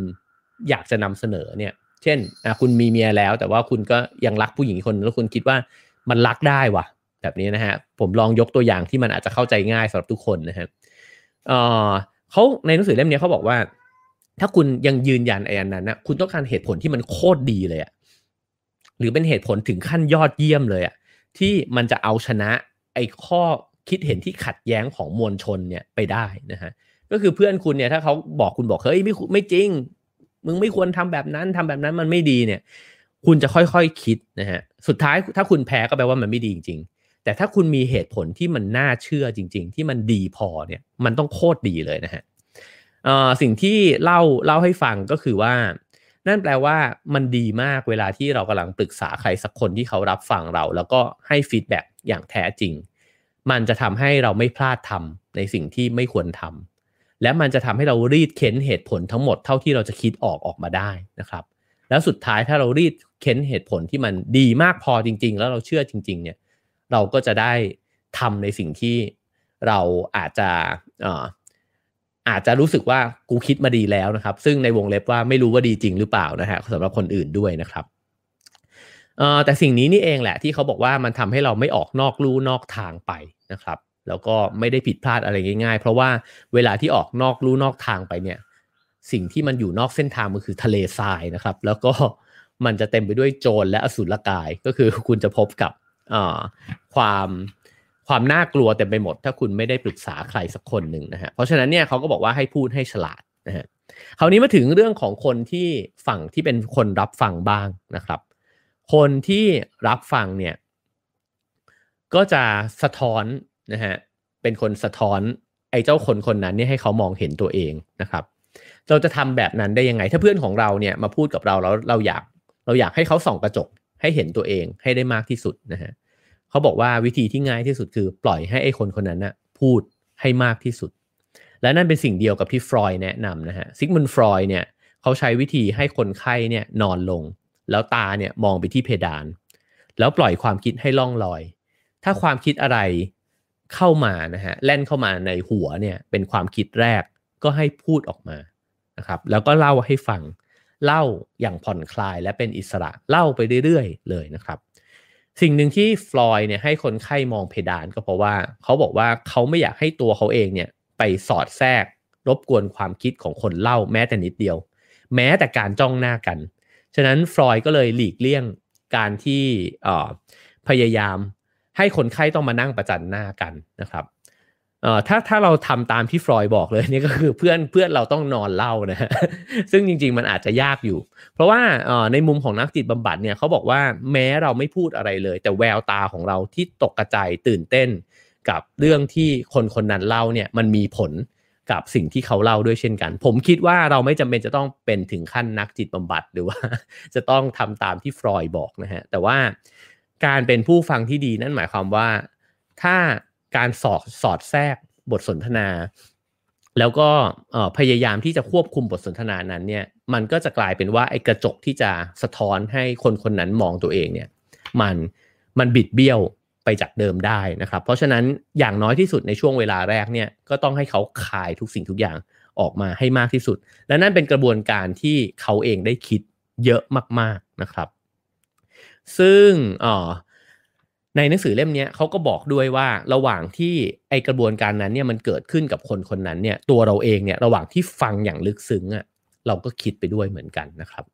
อยากจะนำเสนอเนี่ย เช่นคุณมีเมียแล้ว แต่ว่าคุณก็ยังรักผู้หญิงคนแล้วคุณคิดว่ามันรักได้วะแบบนี้นะฮะผมลองยกตัวอย่างที่มันอาจจะเข้าใจง่ายสำหรับทุกคนนะฮะเออเขาในหนังสือเล่มนี้เขาบอกว่า ถ้าคุณยังยืนยันไอ้อันนั้นนะคุณต้องการเหตุผลที่มันโคตรดีเลยอะหรือเป็นเหตุผลถึงขั้นยอดเยี่ยมเลยอะที่มันจะเอาชนะไอ้ข้อคิดเห็นที่ขัดแย้งของมวลชนเนี่ยไปได้นะฮะก็คือเพื่อนคุณเนี่ยถ้าเขาบอกคุณบอกเฮ้ยไม่ไม่จริง มึงไม่ควรทำแบบนั้นทำแบบนั้นมันไม่ดีเนี่ย คุณจะค่อยๆคคิดนะฮะสุดท้ายถ้าคุณแพ้ก็แปลว่ามันไม่ดีจริง ๆ แต่ถ้าคุณมีเหตุผลที่มันน่าเชื่อจริง ๆ ที่มันดีพอเนี่ยมันต้องโคตรดีเลยนะฮะ สิ่งที่เล่าเล่าให้ฟังก็คือว่า นั่นแปลว่ามันดีมากเวลาที่เรากำลังปรึกษาใครสักคนที่เขารับฟังเรา แล้วก็ให้ฟีดแบ็กอย่างแท้จริง มันจะทำให้เราไม่พลาดทำในสิ่งที่ไม่ควรทำและมันจะทำให้เรารีดเค้นเหตุผลทั้งหมดเท่าที่เราจะคิดออกออกมาได้นะครับ แล้วสุดท้ายถ้าเรารีดเค้นเหตุผลที่มันดีมากพอจริง ๆ แล้วเราเชื่อจริง ๆ เนี่ย เราก็จะได้ทำในสิ่งที่เราอาจจะ อาจจะรู้สึกว่ากูคิดมาดีแล้วนะครับ ซึ่งในวงเล็บว่าไม่รู้ว่าดีจริงหรือเปล่านะฮะสำหรับคนอื่นด้วยนะครับแต่สิ่งนี้นี่เองแหละที่เขาบอกว่ามันทำให้เราไม่ออกนอกลู่นอกทางไปนะครับ แล้วก็ไม่ได้ผิดพลาดอะไรง่าย ๆ เพราะว่าเวลาที่ออกนอกลู่นอกทางไปเนี่ย สิ่งที่มันอยู่นอกเส้นทางมันคือทะเลทรายนะครับ แล้วก็มันจะเต็มไปด้วยโจรและอสุรกายก็คือคุณจะพบกับความ ความน่ากลัวเต็มไปหมด ถ้าคุณไม่ได้ปรึกษาใครสักคนหนึ่งนะฮะเพราะฉะนั้นเนี่ยเขาก็บอกว่าให้พูดให้ฉลาดนะฮะคราวนี้มาถึงเรื่องของคนที่ฝั่งที่เป็นคนรับฟังบ้างนะครับ คนที่รับฟังเนี่ยก็จะสะท้อนนะฮะเป็นคนสะท้อนไอ้เจ้าคนคนนั้นเนี่ยให้เขามองเห็นตัวเองนะครับ เราจะทำแบบนั้นได้ยังไง ถ้าเพื่อนของเราเนี่ยมาพูดกับเราแล้วเราอยากเราอยากให้เขาส่องกระจกให้เห็นตัวเองให้ได้มากที่สุดนะฮะ เขาบอกว่าวิธีที่ง่ายที่สุดคือปล่อยให้ไอ้คนคนนั้นนะพูดให้มากที่สุด และนั่นเป็นสิ่งเดียวกับที่ฟรอยแนะนำนะฮะซิกมุนฟรอยเนี่ยเขาใช้วิธีให้คนไข้เนี่ยนอนลง แล้วตาเนี่ยมองไปที่เพดาน แล้วปล่อยความคิดให้ล่องลอย ถ้าความคิดอะไรเข้ามานะฮะแล่นเข้ามาในหัวเนี่ยเป็นความคิดแรกก็ให้พูดออกมานะครับแล้วก็เล่าให้ฟังเล่าอย่างผ่อนคลายและเป็นอิสระเล่าไปเรื่อยๆเลยนะครับ สิ่งหนึ่งที่ฟลอยเนี่ยให้คนไข้มองเพดานก็เพราะว่าเขาบอกว่าเขาไม่อยากให้ตัวเขาเองเนี่ยไปสอดแทรก รบกวนความคิดของคนเล่าแม้แต่นิดเดียว แม้แต่การจ้องหน้ากัน ฉะนั้นฟลอยก็เลยหลีกเลี่ยงการที่พยายามให้คนไข้ต้องมานั่งประจันหน้ากันนะครับ อ่าถ้าถ้าเราทำตามที่ฟรอยบอกเลยนี่ก็คือเพื่อนเพื่อนเราต้องนอนเล่านะฮะซึ่งจริง ๆ มันอาจจะยากอยู่ เพราะว่าอ่าในมุมของนักจิตบำบัดเนี่ยเขาบอกว่าแม้เราไม่พูดอะไรเลย แต่แววตาของเราที่ตกกระจายตื่นเต้น กับเรื่องที่คนคนนั้นเล่าเนี่ยมันมีผลกับสิ่งที่เขาเล่าด้วยเช่นกัน ผมคิดว่าเราไม่จำเป็นจะต้องเป็นถึงขั้นนักจิตบำบัดหรือว่า จะต้องทำตามที่ฟรอยบอกนะฮะแต่ว่าการเป็นผู้ฟังที่ดีนั่นหมายความว่าถ้า การสอดสอดแทรกบทสนทนา แล้วก็พยายามที่จะควบคุมบทสนทนานั้นเนี่ยมันก็จะกลายเป็นว่าไอ้กระจกที่จะสะท้อนให้คนคนนั้นมองตัวเองเนี่ยมันมันบิดเบี้ยวไปจากเดิมได้นะครับ เพราะฉะนั้นอย่างน้อยที่สุดในช่วงเวลาแรกเนี่ยก็ต้องให้เขาคายทุกสิ่งทุกอย่างออกมาให้มากที่สุด และนั่นเป็นกระบวนการที่เขาเองได้คิดเยอะมาก ๆนะครับ ซึ่ง ในหนังสือเล่มนี้เขาก็บอกด้วยว่าระหว่างที่ไอกระบวนการนั้นเนี่ยมันเกิดขึ้นกับคนคนนั้นเนี่ยตัวเราเองเนี่ยระหว่างที่ฟังอย่างลึกซึ้งอะ่ะเราก็คิดไปด้วยเหมือนกันนะครับ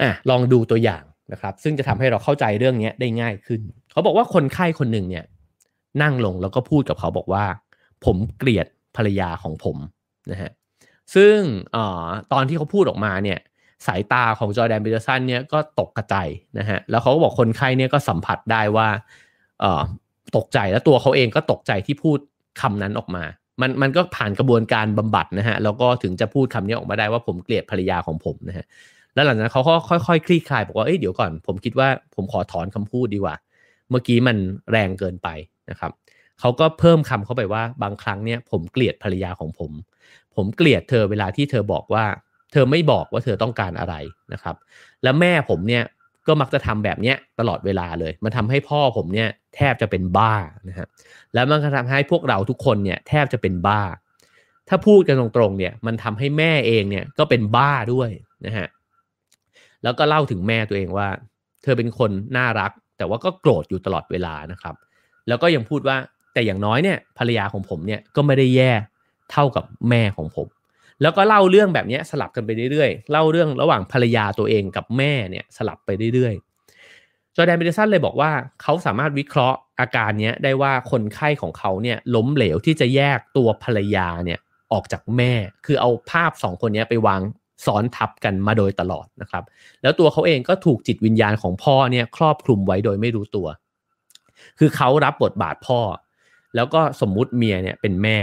อะลองดูตัวอย่างนะครับ ซึ่งจะทำให้เราเข้าใจเรื่องนี้ได้ง่ายขึ้น เขาบอกว่าคนไข้คนหนึ่งเนี่ยนั่งลงแล้วก็พูดกับเขาบอกว่า ผมเกลียดภรรยาของผมนะฮะซึ่งออตอนที่เขาพูดออกมาเนี่ย สายตาของจอแดนเบเดอร์สันเนี่ยก็ตกกระจายนะฮะแล้วเขาก็บอกคนไข้เนี่ยก็สัมผัสได้ว่าตกใจแล้วตัวเขาเองก็ตกใจที่พูดคำนั้นออกมา มันมันก็ผ่านกระบวนการบำบัดนะฮะแล้วก็ถึงจะพูดคำนี้ออกมาได้ว่าผมเกลียดภรรยาของผมนะฮะแล้วหลังจากนั้นเขาก็ค่อยๆคลี่คลายบอกว่าเอ้ยเดี๋ยวก่อนผมคิดว่าผมขอถอนคำพูดดีกว่า เมื่อกี้มันแรงเกินไปนะครับเขาก็เพิ่มคำเข้าไปว่าบางครั้งเนี่ยผมเกลียดภรรยาของผม ผมเกลียดเธอเวลาที่เธอบอกว่า เธอไม่บอกว่าเธอต้องการอะไรนะครับ แล้วแม่ผมเนี่ยก็มักจะทำแบบเนี้ยตลอดเวลาเลย มันทำให้พ่อผมเนี่ยแทบจะเป็นบ้านะฮะแล้วมันก็ทำให้พวกเราทุกคนเนี่ยแทบจะเป็นบ้า ถ้าพูดกันตรงๆเนี่ยมันทำให้แม่เองเนี่ยก็เป็นบ้าด้วยนะฮะแล้วก็เล่าถึงแม่ตัวเองว่า เธอเป็นคนน่ารัก แต่ว่าก็โกรธอยู่ตลอดเวลานะครับ แล้วก็ยังพูดว่าแต่อย่างน้อยเนี่ยภรรยาของผมเนี่ยก็ไม่ได้แย่เท่ากับแม่ของผม แล้วก็เล่าเรื่องแบบนี้สลับกันไปเรื่อยๆ เล่าเรื่องระหว่างภรรยาตัวเองกับแม่เนี่ยสลับไปเรื่อยๆ จอแดนเบเดสันเลยบอกว่าเขาสามารถวิเคราะห์อาการนี้ได้ว่าคนไข้ของเขาเนี่ยล้มเหลวที่จะแยกตัวภรรยาเนี่ยออกจากแม่ คือเอาภาพสองคนนี้ไปวางซ้อนทับกันมาโดยตลอดนะครับ แล้วตัวเขาเองก็ถูกจิตวิญญาณของพ่อเนี่ยครอบคลุมไว้โดยไม่รู้ตัว คือเขารับบทบาทพ่อ แล้วก็สมมุติเมียเนี่ยเป็นแม่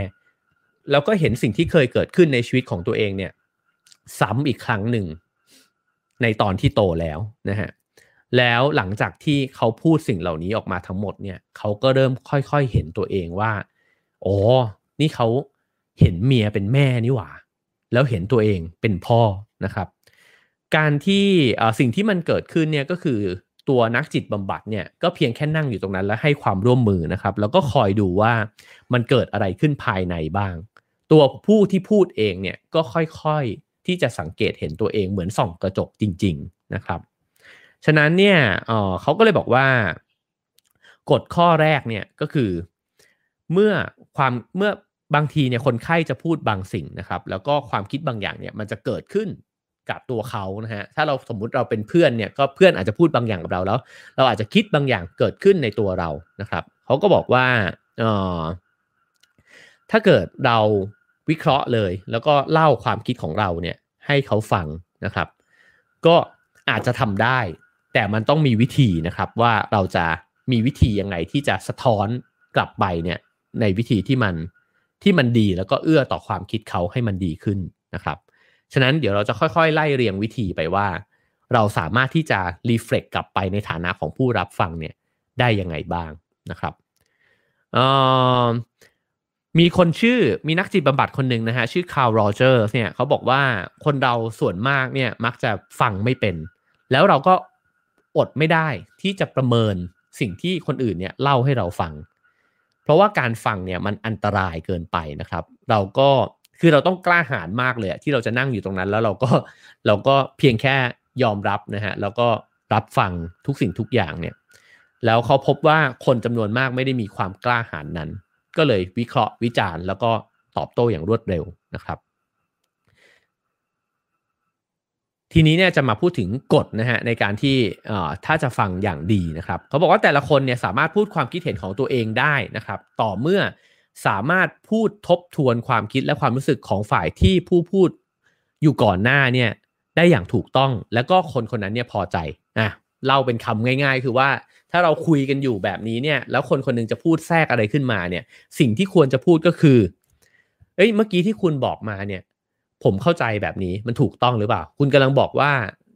แล้วก็เห็นสิ่งที่เคยเกิดขึ้นในชีวิตของตัวเองเนี่ย ซ้ำอีกครั้งหนึ่งในตอนที่โตแล้วนะฮะแล้วหลังจากที่เขาพูดสิ่งเหล่านี้ออกมาทั้งหมดเนี่ยเขาก็เริ่มค่อยๆเห็นตัวเองว่าอ๋อนี่เขาเห็นเมียเป็นแม่นี่หว่า แล้วเห็นตัวเองเป็นพ่อนะครับ การที่สิ่งที่มันเกิดขึ้นเนี่ยก็คือตัวนักจิตบำบัดเนี่ยก็เพียงแค่นั่งอยู่ตรงนั้นแล้วให้ความร่วมมือนะครับ แล้วก็คอยดูว่ามันเกิดอะไรขึ้นภายในบ้าง ตัวผู้ที่พูดเองเนี่ยก็ค่อยๆที่จะสังเกตเห็นตัวเองเหมือนส่องกระจกจริง ๆนะครับ ฉะนั้นเนี่ยเขาก็เลยบอกว่ากฎข้อแรกเนี่ยก็คือเมื่อความเมื่อบางทีเนี่ยคนไข้จะพูดบางสิ่งนะครับ แล้วก็ความคิดบางอย่างเนี่ยมันจะเกิดขึ้นกับตัวเขานะฮะถ้าเราสมมุติเราเป็นเพื่อนเนี่ยก็เพื่อนอาจจะพูดบางอย่างกับเราแล้ว เราอาจจะคิดบางอย่างเกิดขึ้นในตัวเรานะครับเขาก็บอกว่าเออถ้าเกิดเรา วิเคราะห์เลย แล้วก็เล่าความคิดของเราเนี่ยให้เขาฟังนะครับ ก็อาจจะทำได้ แต่มันต้องมีวิธีนะครับว่าเราจะมีวิธียังไงที่จะสะท้อนกลับไปเนี่ยในวิธีที่มันที่มันดีแล้วก็เอื้อต่อความคิดเขาให้มันดีขึ้นนะครับ ฉะนั้นเดี๋ยวเราจะค่อยๆ ไล่เรียงวิธีไปว่า เราสามารถที่จะ reflect กลับไปในฐานะของผู้รับฟังเนี่ยได้ยังไงบ้างนะครับ มีคนชื่อมีนักจิตบำบัดคนหนึ่งนะฮะ ชื่อคาร์ลโรเจอร์เนี่ยเขาบอกว่าคนเราส่วนมากเนี่ยมักจะฟังไม่เป็น แล้วเราก็อดไม่ได้ที่จะประเมินสิ่งที่คนอื่นเนี่ยเล่าให้เราฟัง เพราะว่าการฟังเนี่ยมันอันตรายเกินไปนะครับ เราก็คือเราต้องกล้าหาญมากเลยที่เราจะนั่งอยู่ตรงนั้น แล้วเราก็เราก็เพียงแค่ยอมรับนะฮะแล้วก็รับฟังทุกสิ่งทุกอย่างเนี่ยแล้วเขาพบว่าคนจำนวนมากไม่ได้มีความกล้าหาญนั้น ก็เลยวิเคราะห์วิจารณ์แล้วก็ตอบโต้อย่างรวดเร็วนะครับ ทีนี้เนี่ยจะมาพูดถึงกฎนะฮะในการที่ถ้าจะฟังอย่างดีนะครับเขาบอกว่าแต่ละคนเนี่ยสามารถพูดความคิดเห็นของตัวเองได้นะครับ ต่อเมื่อสามารถพูดทบทวนความคิดและความรู้สึกของฝ่ายที่ผู้พูดอยู่ก่อนหน้าเนี่ยได้อย่างถูกต้อง แล้วก็คนคนนั้นเนี่ยพอใจอะเล่าเป็นคำง่าย ๆ คือว่า ถ้าเราคุยกันอยู่แบบนี้เนี่ย แล้วคนคนนึงจะพูดแทรกอะไรขึ้นมาเนี่ย สิ่งที่ควรจะพูดก็คือ เอ้ย เมื่อกี้ที่คุณบอกมาเนี่ย ผมเข้าใจแบบนี้มันถูกต้องหรือเปล่า คุณกำลังบอกว่า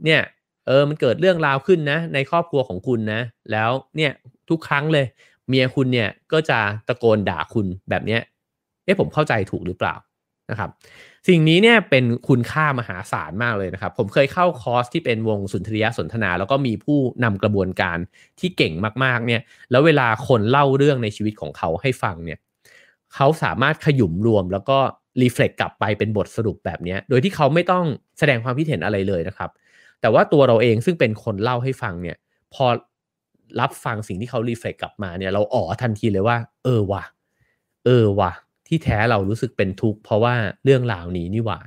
เนี่ย เออ มันเกิดเรื่องราวขึ้นนะ ในครอบครัวของคุณนะ แล้วเนี่ยทุกครั้งเลย เมียคุณเนี่ยก็จะตะโกนด่าคุณแบบเนี้ย เอ๊ะผมเข้าใจถูกหรือเปล่า นะครับสิ่งนี้เนี่ยเป็นคุณค่ามหาศาลมากเลยนะครับ ผมเคยเข้าคอร์สที่เป็นวงสุนทรียสนทนา แล้วก็มีผู้นำกระบวนการที่เก่งมากๆเนี่ยแล้วเวลาคนเล่าเรื่องในชีวิตของเขาให้ฟังเนี่ยเขาสามารถขยุมรวมแล้วก็รีเฟล็กกลับไปเป็นบทสรุปแบบนี้โดยที่เขาไม่ต้องแสดงความคิดเห็นอะไรเลยนะครับ แต่ว่าตัวเราเองซึ่งเป็นคนเล่าให้ฟังเนี่ยพอรับฟังสิ่งที่เขารีเฟล็กกลับมาเนี่ยเราอ๋อทันทีเลยว่า เออว่ะเออว่ะ ที่แท้เรารู้สึกเป็นทุกข์เพราะว่าเรื่องราวนี้นี่หว่า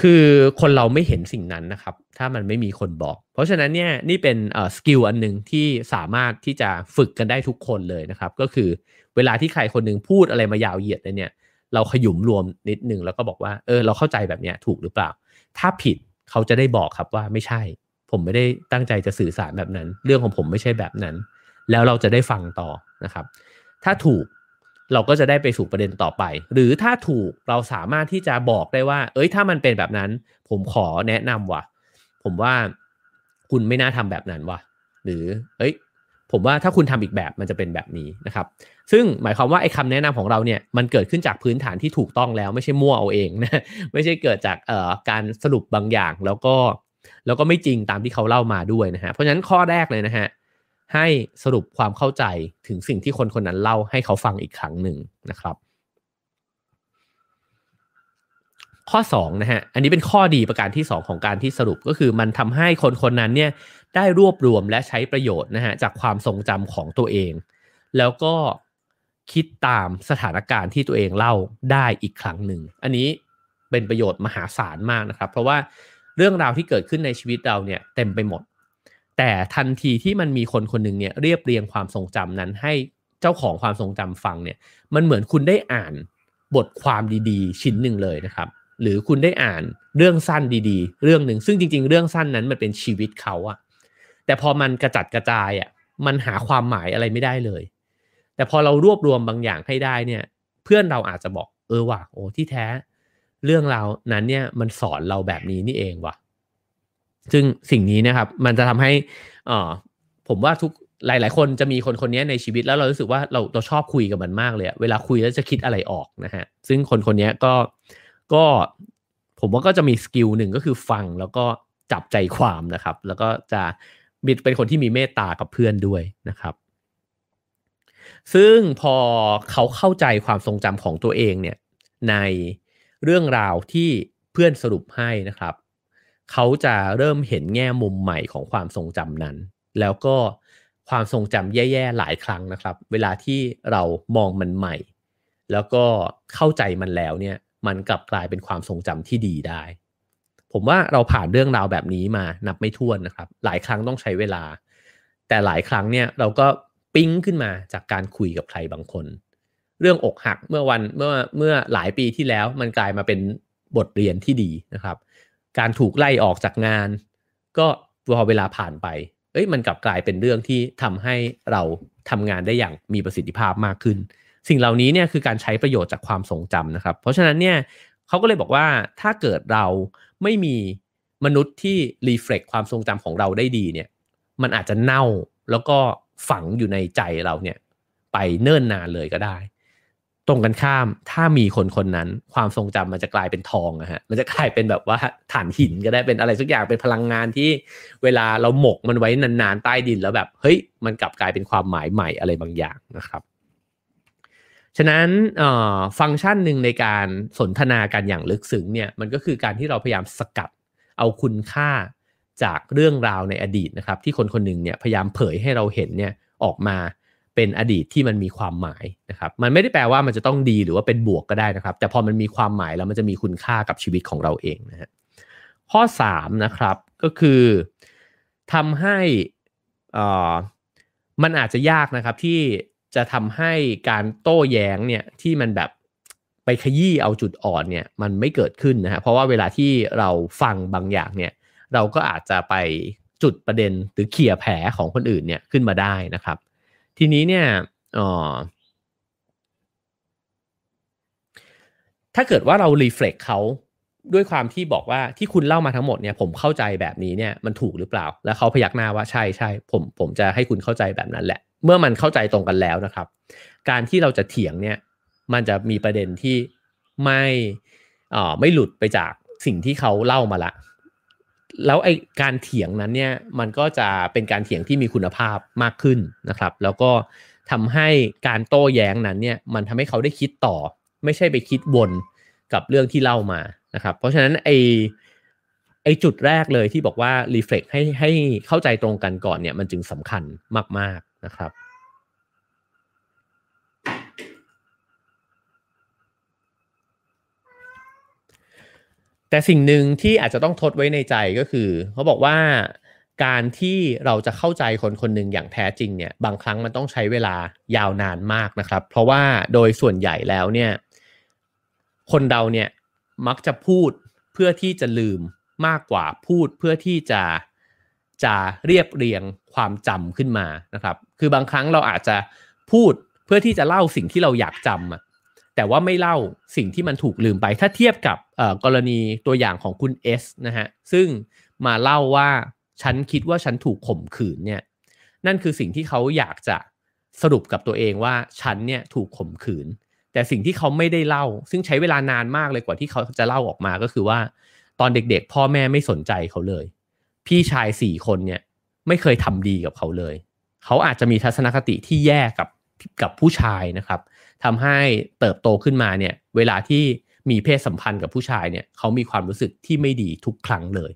คือคนเราไม่เห็นสิ่งนั้นนะครับ ถ้ามันไม่มีคนบอก เพราะฉะนั้นเนี่ยนี่เป็นสกิลอันหนึ่งที่สามารถที่จะฝึกกันได้ทุกคนเลยนะครับ ก็คือเวลาที่ใครคนหนึ่งพูดอะไรมายาวเหยียดเลยเนี่ยเราขยุมรวมนิดนึงแล้วก็บอกว่าเออเราเข้าใจแบบเนี้ยถูกหรือเปล่า ถ้าผิดเขาจะได้บอกครับว่าไม่ใช่ ผมไม่ได้ตั้งใจจะสื่อสารแบบนั้น เรื่องของผมไม่ใช่แบบนั้น แล้วเราจะได้ฟังต่อนะครับ ถ้าถูก เราก็จะได้ไปสู่ประเด็นต่อไป หรือถ้าถูกเราสามารถที่จะบอกได้ว่า เอ้ยถ้ามันเป็นแบบนั้น ผมขอแนะนำว่ะ ผมว่าคุณไม่น่าทำแบบนั้นว่ะ หรือ เอ้ย ผมว่าถ้าคุณทำอีกแบบมันจะเป็นแบบนี้นะครับ ซึ่งหมายความว่าไอ้คำแนะนำของเราเนี่ยมันเกิดขึ้นจากพื้นฐานที่ถูกต้องแล้วไม่ใช่มั่วเอาเองนะไม่ใช่เกิดจากเอ่อการสรุปบางอย่างแล้วก็ แล้วก็ไม่จริงตามที่เขาเล่ามาด้วยนะฮะเพราะฉะนั้นข้อแรกเลยนะฮะ ให้สรุปความเข้าใจถึงสิ่งที่คนคนนั้นเล่าให้เขาฟังอีกครั้งหนึ่งนะครับ ข้อ2นะฮะอันนี้เป็นข้อดีประการที่ 2 ของการที่สรุปก็คือมันทำให้คนคนนั้นเนี่ยได้รวบรวมและใช้ประโยชน์นะฮะจากความทรงจำของตัวเอง แล้วก็คิดตามสถานการณ์ที่ตัวเองเล่าได้อีกครั้งหนึ่งอันนี้เป็นประโยชน์มหาศาลมากนะครับ เพราะว่าเรื่องราวที่เกิดขึ้นในชีวิตเราเนี่ยเต็มไปหมด แต่ทันทีที่มันมีคนคนหนึ่งเนี่ยเรียบเรียงความทรงจำนั้นให้เจ้าของความทรงจำฟังเนี่ย มันเหมือนคุณได้อ่านบทความดีๆ ชิ้นหนึ่งเลยนะครับ หรือคุณได้อ่านเรื่องสั้นดีๆ เรื่องหนึ่งซึ่งจริง ๆ เรื่องสั้นนั้นมันเป็นชีวิตเขาอะแต่พอมันกระจัดกระจายอะมันหาความหมายอะไรไม่ได้เลย แต่พอเรารวบรวมบางอย่างให้ได้เนี่ย เพื่อนเราอาจจะบอกเออว่ะโอ้ที่แท้ เรื่องราวนั้นเนี่ยมันสอนเราแบบนี้นี่เองว่ะ ซึ่งสิ่งนี้นะครับ มันจะทำให้อ่าผมว่าทุกหลาย ๆ คนจะมีคนคนนี้ในชีวิตแล้วเรารู้สึกว่าเราเราชอบคุยกับมันมากเลยเวลาคุยแล้วจะคิดอะไรออกนะฮะซึ่งคนคนนี้ก็ก็ผมว่าก็จะมีสกิลหนึ่งก็คือฟังแล้วก็จับใจความนะครับ แล้วก็จะเป็นคนที่มีเมตตากับเพื่อนด้วยนะครับ ซึ่งพอเขาเข้าใจความทรงจำของตัวเองเนี่ยในเรื่องราวที่เพื่อนสรุปให้นะครับ เขาจะเริ่มเห็นแง่มุมใหม่ของความทรงจำนั้น แล้วก็ความทรงจำแย่ๆหลายครั้งนะครับ เวลาที่เรามองมันใหม่ แล้วก็เข้าใจมันแล้วเนี่ย มันกลับกลายเป็นความทรงจำที่ดีได้ ผมว่าเราผ่านเรื่องราวแบบนี้มานับไม่ถ้วนนะครับ หลายครั้งต้องใช้เวลา แต่หลายครั้งเนี่ยเราก็ปิ้งขึ้นมาจากการคุยกับใครบางคน เรื่องอกหักเมื่อวันเมื่อเมื่อหลายปีที่แล้วมันกลายมาเป็นบทเรียนที่ดีนะครับ การถูกไล่ออกจากงาน ก็พอเวลาผ่านไป เอ้ยมันกลับกลายเป็นเรื่องที่ทำให้เราทำงานได้อย่างมีประสิทธิภาพมากขึ้น สิ่งเหล่านี้เนี่ยคือการใช้ประโยชน์จากความทรงจำนะครับ เพราะฉะนั้นเนี่ยเขาก็เลยบอกว่าถ้าเกิดเราไม่มีมนุษย์ที่รีเฟล็กความทรงจำของเราได้ดีเนี่ย มันอาจจะเน่าแล้วก็ฝังอยู่ในใจเราเนี่ย ไปเนิ่นนานเลยก็ได้ ตรงกันข้ามถ้ามีคนคนนั้น ความทรงจำมันจะกลายเป็นทองนะฮะมันจะกลายเป็นแบบว่าฐานหินก็ได้เป็นอะไรสักอย่างเป็นพลังงานที่เวลาเราหมกมันไว้นานๆใต้ดินแล้วแบบเฮ้ยมันกลับกลายเป็นความหมายใหม่อะไรบางอย่างนะครับ ฉะนั้นฟังก์ชันหนึ่งในการสนทนากันอย่างลึกซึ้งเนี่ยมันก็คือการที่เราพยายามสกัดเอาคุณค่าจากเรื่องราวในอดีตนะครับ ที่คนคนหนึ่งเนี่ยพยายามเผยให้เราเห็นเนี่ยออกมา เป็นอดีตที่มันมีความหมายนะครับ มันไม่ได้แปลว่ามันจะต้องดีหรือว่าเป็นบวกก็ได้นะครับ แต่พอมันมีความหมายแล้วมันจะมีคุณค่ากับชีวิตของเราเองนะฮะข้อ3นะครับก็คือทำให้อ่ามันอาจจะยากนะครับที่จะทำให้การโต้แย้งเนี่ยที่มันแบบไปขยี้เอาจุดอ่อนเนี่ยมันไม่เกิดขึ้นนะฮะเพราะว่าเวลาที่เราฟังบางอย่างเนี่ยเราก็อาจจะไปจุดประเด็นหรือเขี่ยแผลของคนอื่นเนี่ยขึ้นมาได้นะครับ ทีนี้เนี่ยออถ้าเกิดว่าเรารีเฟล็กเขาด้วยความที่บอกว่าที่คุณเล่ามาทั้งหมดเนี่ยผมเข้าใจแบบนี้เนี่ยมันถูกหรือเปล่า แล้วเขาพยักหน้าว่าใช่ใช่ผมผมจะให้คุณเข้าใจแบบนั้นแหละ เมื่อมันเข้าใจตรงกันแล้วนะครับ การที่เราจะเถียงเนี่ยมันจะมีประเด็นที่ไม่อ่าไม่หลุดไปจากสิ่งที่เขาเล่ามาละ แล้วไอการเถียงนั้นเนี่ยมันก็จะเป็นการเถียงที่มีคุณภาพมากขึ้นนะครับ แล้วก็ทำให้การโต้แย้งนั้นเนี่ยมันทำให้เขาได้คิดต่อ ไม่ใช่ไปคิดวนกับเรื่องที่เล่ามานะครับ เพราะฉะนั้นไอไอจุดแรกเลยที่บอกว่ารีเฟล็กให้ให้เข้าใจตรงกันก่อนเนี่ยมันจึงสำคัญมาก ๆนะครับ แต่สิ่งหนึ่งที่อาจจะต้องทดไว้ในใจก็คือเขาบอกว่าการที่เราจะเข้าใจคนคนหนึ่งอย่างแท้จริงเนี่ยบางครั้งมันต้องใช้เวลายาวนานมากนะครับ เพราะว่าโดยส่วนใหญ่แล้วเนี่ยคนเราเนี่ยมักจะพูดเพื่อที่จะลืมมากกว่าพูดเพื่อที่จะจะเรียบเรียงความจำขึ้นมานะครับ คือบางครั้งเราอาจจะพูดเพื่อที่จะเล่าสิ่งที่เราอยากจำ แต่ว่าไม่เล่าสิ่งที่มันถูกลืมไป ถ้าเทียบกับกรณีตัวอย่างของคุณเอสนะฮะซึ่งมาเล่าว่าฉันคิดว่าฉันถูกข่มขืนเนี่ยนั่นคือสิ่งที่เขาอยากจะสรุปกับตัวเองว่าฉันเนี่ยถูกข่มขืน แต่สิ่งที่เขาไม่ได้เล่า ซึ่งใช้เวลานานมากเลยกว่าที่เขาจะเล่าออกมาก็คือว่า ตอนเด็กๆ พ่อแม่ไม่สนใจเขาเลย พี่ชายสี่คนเนี่ยไม่เคยทำดีกับเขาเลย เขาอาจจะมีทัศนคติที่แย่กับกับผู้ชายนะครับ ทำให้เติบโตขึ้นมาเนี่ยเวลาที่มีเพศสัมพันธ์กับผู้ชายเนี่ยเขามีความรู้สึกที่ไม่ดีทุกครั้งเลย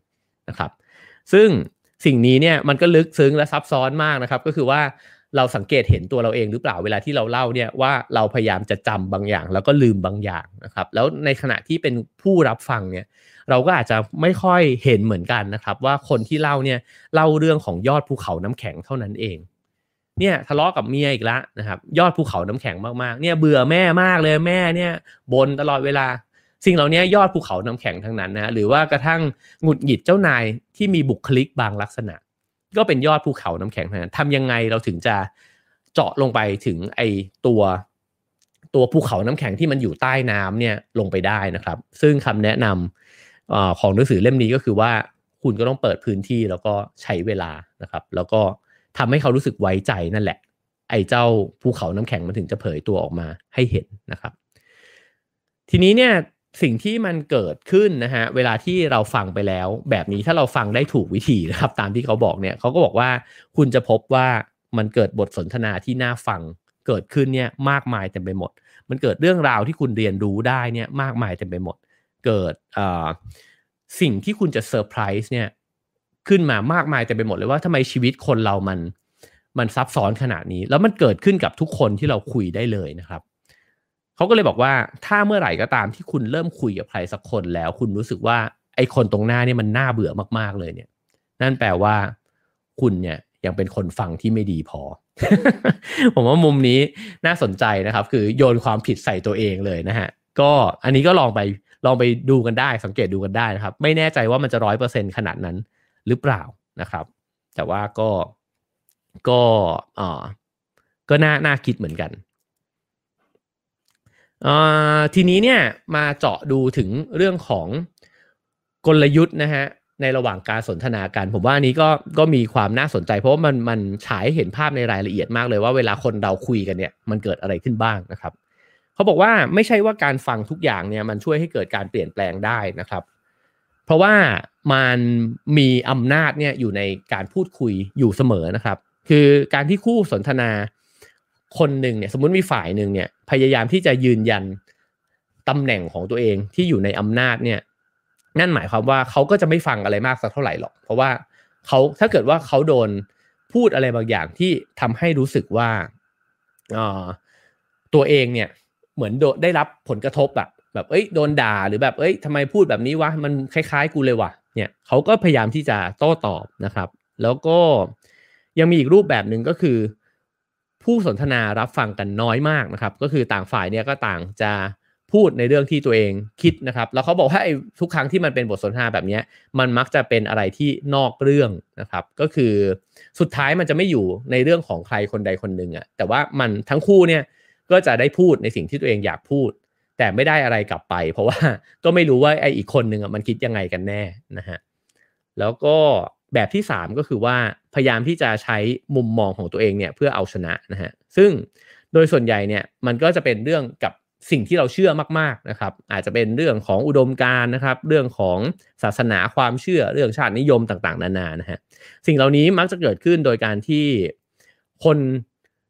นะครับ ซึ่งสิ่งนี้เนี่ยมันก็ลึกซึ้งและซับซ้อนมากนะครับ ก็คือว่าเราสังเกตเห็นตัวเราเองหรือเปล่าเวลาที่เราเล่าเนี่ยว่าเราพยายามจะจำบางอย่าง แล้วก็ลืมบางอย่างนะครับ แล้วในขณะที่เป็นผู้รับฟังเนี่ยเราก็อาจจะไม่ค่อยเห็นเหมือนกันนะครับ ว่าคนที่เล่าเนี่ยเล่าเรื่องของยอดภูเขาน้ำแข็งเท่านั้นเอง เนี่ยทะเลาะกับเมียอีกแล้วนะครับ ยอดภูเขาน้ำแข็งมากๆเนี่ยเบื่อแม่มากเลยแม่เนี่ยบนตลอดเวลา สิ่งเหล่านี้ยอดภูเขาน้ำแข็งทั้งนั้นนะหรือว่ากระทั่งหงุดหงิดเจ้านายที่มีบุคลิกบางลักษณะ ก็เป็นยอดภูเขาน้ำแข็งทั้งนั้นทำยังไงเราถึงจะเจาะลงไปถึงไอตัวตัวภูเขาน้ำแข็งที่มันอยู่ใต้น้ำเนี่ยลงไปได้นะครับ ซึ่งคำแนะนำของหนังสือเล่มนี้ก็คือว่าคุณก็ต้องเปิดพื้นที่แล้วก็ใช้เวลานะครับ แล้วก็ ทำให้เขารู้สึกไว้ใจนั่นแหละ ไอ้เจ้าภูเขาน้ำแข็งมันถึงจะเผยตัวออกมาให้เห็นนะครับ ทีนี้เนี่ยสิ่งที่มันเกิดขึ้นนะฮะเวลาที่เราฟังไปแล้ว แบบนี้ถ้าเราฟังได้ถูกวิธีนะครับ ตามที่เขาบอกเนี่ยเขาก็บอกว่าคุณจะพบว่ามันเกิดบทสนทนาที่น่าฟังเกิดขึ้นเนี่ยมากมายเต็มไปหมด มันเกิดเรื่องราวที่คุณเรียนรู้ได้เนี่ยมากมายเต็มไปหมด เกิดสิ่งที่คุณจะเซอร์ไพรส์เนี่ย ขึ้นมามากมายเต็มไปหมดเลยว่าทำไมชีวิตคนเรามันมันซับซ้อนขนาดนี้ แล้วมันเกิดขึ้นกับทุกคนที่เราคุยได้เลยนะครับเขาก็เลยบอกว่าถ้าเมื่อไหร่ก็ตามที่คุณเริ่มคุยกับใครสักคนแล้ว คุณรู้สึกว่าไอ้คนตรงหน้าเนี่ยมันน่าเบื่อมากๆเลยเนี่ย นั่นแปลว่าคุณเนี่ยยังเป็นคนฟังที่ไม่ดีพอ ผมว่ามุมนี้น่าสนใจนะครับ คือโยนความผิดใส่ตัวเองเลยนะฮะ ก็อันนี้ก็ลองไปลองไปดูกันได้สังเกตดูกันได้นะครับ ไม่แน่ใจว่ามันจะร้อยเปอร์เซ็นขนาดนั้น หรือเปล่านะครับ แต่ว่าก็ก็อ่าก็น่าน่าคิดเหมือนกันทีนี้เนี่ยมาเจาะดูถึงเรื่องของกลยุทธ์นะฮะในระหว่างการสนทนากัน ผมว่าอันนี้ก็ก็มีความน่าสนใจ เพราะมันมันฉายเห็นภาพในรายละเอียดมากเลยว่าเวลาคนเราคุยกันเนี่ยมันเกิดอะไรขึ้นบ้างนะครับ เขาบอกว่าไม่ใช่ว่าการฟังทุกอย่างเนี่ยมันช่วยให้เกิดการเปลี่ยนแปลงได้นะครับ เพราะว่ามันมีอำนาจเนี่ยอยู่ในการพูดคุยอยู่เสมอนะครับ คือการที่คู่สนทนาคนหนึ่งเนี่ยสมมติมีฝ่ายหนึ่งเนี่ยพยายามที่จะยืนยันตำแหน่งของตัวเองที่อยู่ในอำนาจเนี่ยนั่นหมายความว่าเขาก็จะไม่ฟังอะไรมากสักเท่าไหร่หรอก เพราะว่าเขาถ้าเกิดว่าเขาโดนพูดอะไรบางอย่างที่ทำให้รู้สึกว่าตัวเองเนี่ยเหมือนโดได้รับผลกระทบแบบ แบบเอ้ยโดนด่าหรือแบบเอ้ยทำไมพูดแบบนี้วะมันคล้ายๆ กูเลยวะเนี่ยเขาก็พยายามที่จะโต้ตอบนะครับ แล้วก็ยังมีอีกรูปแบบหนึ่งก็คือ ผู้สนทนารับฟังกันน้อยมากนะครับ ก็คือต่างฝ่ายเนี่ยก็ต่างจะพูดในเรื่องที่ตัวเองคิดนะครับ แล้วเขาบอกว่าทุกครั้งที่มันเป็นบทสนทนาแบบนี้มันมักจะเป็นอะไรที่นอกเรื่องนะครับ ก็คือสุดท้ายมันจะไม่อยู่ในเรื่องของใครคนใดคนหนึ่งอะแต่ว่ามันทั้งคู่เนี่ยก็จะได้พูดในสิ่งที่ตัวเองอยากพูด แต่ไม่ได้อะไรกลับไป เพราะว่าก็ไม่รู้ว่าไออีกคนหนึ่งอะมันคิดยังไงกันแน่นะฮะแล้วก็แบบที่ 3 ก็คือว่าพยายามที่จะใช้มุมมองของตัวเองเนี่ยเพื่อเอาชนะนะฮะซึ่งโดยส่วนใหญ่เนี่ยมันก็จะเป็นเรื่องกับสิ่งที่เราเชื่อมากๆนะครับ อาจจะเป็นเรื่องของอุดมการนะครับ เรื่องของศาสนาความเชื่อเรื่องชาตินิยมต่างๆ นานานะฮะสิ่งเหล่านี้มักจะเกิดขึ้นโดยการที่คน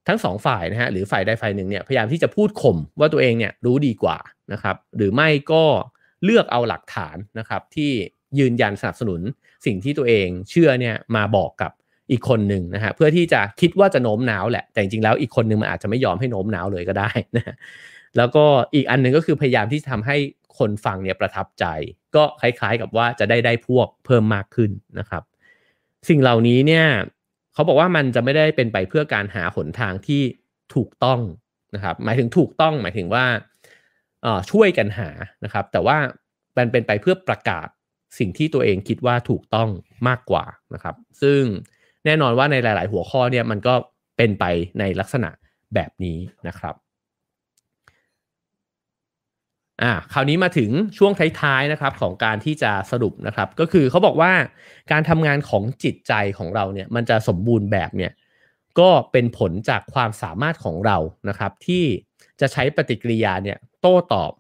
ทั้งสองฝ่ายนะฮะหรือฝ่ายใดฝ่ายหนึ่งเนี่ยพยายามที่จะพูดข่มว่าตัวเองเนี่ยรู้ดีกว่านะครับ หรือไม่ก็เลือกเอาหลักฐานนะครับที่ยืนยันสนับสนุนสิ่งที่ตัวเองเชื่อเนี่ยมาบอกกับอีกคนหนึ่งนะฮะเพื่อที่จะคิดว่าจะโน้มน้าวแหละ แต่จริงๆแล้วอีกคนหนึ่งมันอาจจะไม่ยอมให้โน้มน้าวเลยก็ได้นะแล้วก็อีกอันหนึ่งก็คือพยายามที่จะทำให้คนฟังเนี่ยประทับใจ ก็คล้ายๆกับว่าจะได้ได้พวกเพิ่มมากขึ้นนะครับ สิ่งเหล่านี้เนี่ย เขาบอกว่ามันจะไม่ได้เป็นไปเพื่อการหาหนทางที่ถูกต้องนะครับ หมายถึงถูกต้องหมายถึงว่าช่วยกันหานะครับ แต่ว่ามันเป็นไปเพื่อประกาศสิ่งที่ตัวเองคิดว่าถูกต้องมากกว่านะครับ ซึ่งแน่นอนว่าในหลาย ๆ หัวข้อเนี่ยมันก็เป็นไปในลักษณะแบบนี้นะครับ อ่าคราวนี้มาถึงช่วงท้ายๆนะครับของการที่จะสรุปนะครับ ก็คือเขาบอกว่าการทำงานของจิตใจของเราเนี่ยมันจะสมบูรณ์แบบเนี่ยก็เป็นผลจากความสามารถของเรานะครับ ที่จะใช้ปฏิกิริยาเนี่ยโต้ตอบ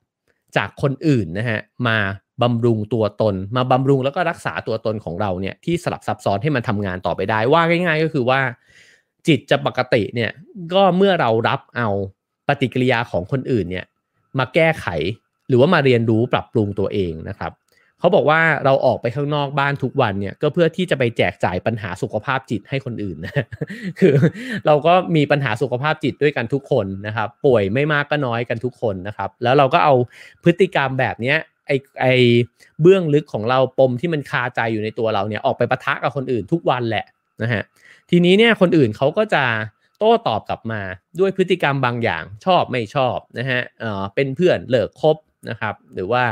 จากคนอื่นนะฮะมาบำรุงตัวตน มาบำรุงแล้วก็รักษาตัวตนของเราเนี่ยที่สลับซับซ้อนให้มันทำงานต่อไปได้ว่าง่าย ๆ ก็คือว่า จิตจะปกติเนี่ยก็เมื่อเรารับเอาปฏิกิริยาของคนอื่นเนี่ยมาแก้ไข รือว่ามาเรียนรู้ปรับปรุงตัวเองนะครับเขาบอกว่าเราออกไปข้างนอกบ้านทุกวันเนี่ยก็เพื่อที่จะไปแจกจ่ายปัญหาสุขภาพจิตให้คนอื่นนะคือเราก็มีปัญหาสุขภาพจิตด้วยกันทุกคนนะครับ ป่วยไม่มากก็น้อยกันทุกคนนะครับ แล้วเราก็เอาพฤติกรรมแบบเนี้ยไอไอเบื้องลึกของเราปมที่มันคาใจอยู่ในตัวเราเนี่ยออกไปปะทะกับคนอื่นทุกวันแหละนะฮะทีนี้เนี่ยคนอื่นเขาก็จะโต้ตอบกลับมาด้วยพฤติกรรมบางอย่างชอบไม่ชอบนะฮะเออเป็นเพื่อนเลิกคบ นะครับ หรือว่า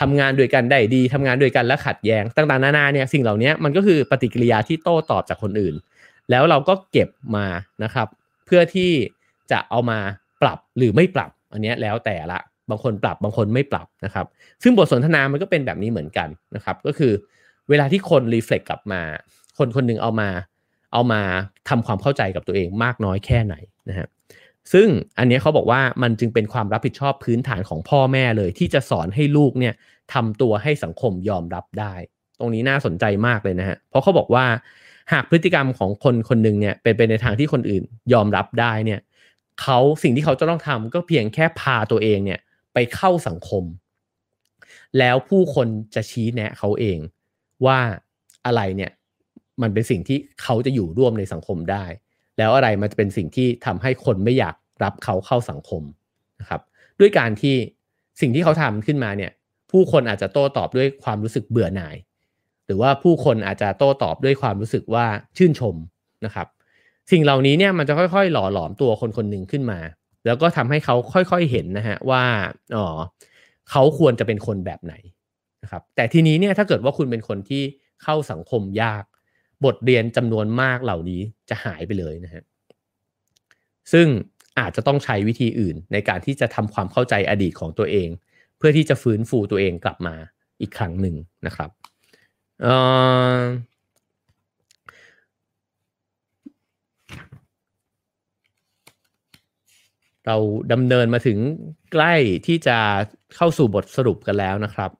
ทำงานด้วยกันได้ดีทำงานด้วยกันและขัดแย้งต่างๆนานาเนี่ยสิ่งเหล่านี้มันก็คือปฏิกิริยาที่โต้ตอบจากคนอื่น แล้วเราก็เก็บมานะครับ เพื่อที่จะเอามาปรับหรือไม่ปรับ อันนี้แล้วแต่ละบางคนปรับบางคนไม่ปรับนะครับ ซึ่งบทสนทนามันก็เป็นแบบนี้เหมือนกันนะครับ ก็คือเวลาที่คนรีเฟล็กกลับมา คนคนหนึ่งเอามา เอามาทำความเข้าใจกับตัวเองมากน้อยแค่ไหนนะฮะ ซึ่งอันนี้เขาบอกว่ามันจึงเป็นความรับผิดชอบพื้นฐานของพ่อแม่เลย ที่จะสอนให้ลูกเนี่ยทำตัวให้สังคมยอมรับได้ ตรงนี้น่าสนใจมากเลยนะฮะเพราะเขาบอกว่าหากพฤติกรรมของคนคนหนึ่งเนี่ยเป็นไปในทางที่คนอื่นยอมรับได้เนี่ยเขาสิ่งที่เขาจะต้องทำก็เพียงแค่พาตัวเองเนี่ยไปเข้าสังคม แล้วผู้คนจะชี้แนะเขาเองว่าอะไรเนี่ยมันเป็นสิ่งที่เขาจะอยู่ร่วมในสังคมได้ แล้วอะไรมันจะเป็นสิ่งที่ทำให้คนไม่อยากรับเขาเข้าสังคมนะครับ ด้วยการที่สิ่งที่เขาทำขึ้นมาเนี่ย ผู้คนอาจจะโต้ตอบด้วยความรู้สึกเบื่อหน่าย หรือว่าผู้คนอาจจะโต้ตอบด้วยความรู้สึกว่าชื่นชมนะครับ สิ่งเหล่านี้เนี่ยมันจะค่อยๆ หล่อหลอมตัวคนคนหนึ่งขึ้นมา แล้วก็ทำให้เขาค่อยๆเห็นนะฮะว่าอ๋อเขาควรจะเป็นคนแบบไหนนะครับ แต่ทีนี้เนี่ยถ้าเกิดว่าคุณเป็นคนที่เข้าสังคมยาก บทเรียนจำนวนมากเหล่านี้จะหายไปเลยนะฮะซึ่งอาจจะต้องใช้วิธีอื่นในการที่จะทำความเข้าใจอดีตของตัวเอง เพื่อที่จะฟื้นฟูตัวเองกลับมาอีกครั้งหนึ่งนะครับเราดำเนินมาถึงใกล้ที่จะเข้าสู่บทสรุปกันแล้วนะครับ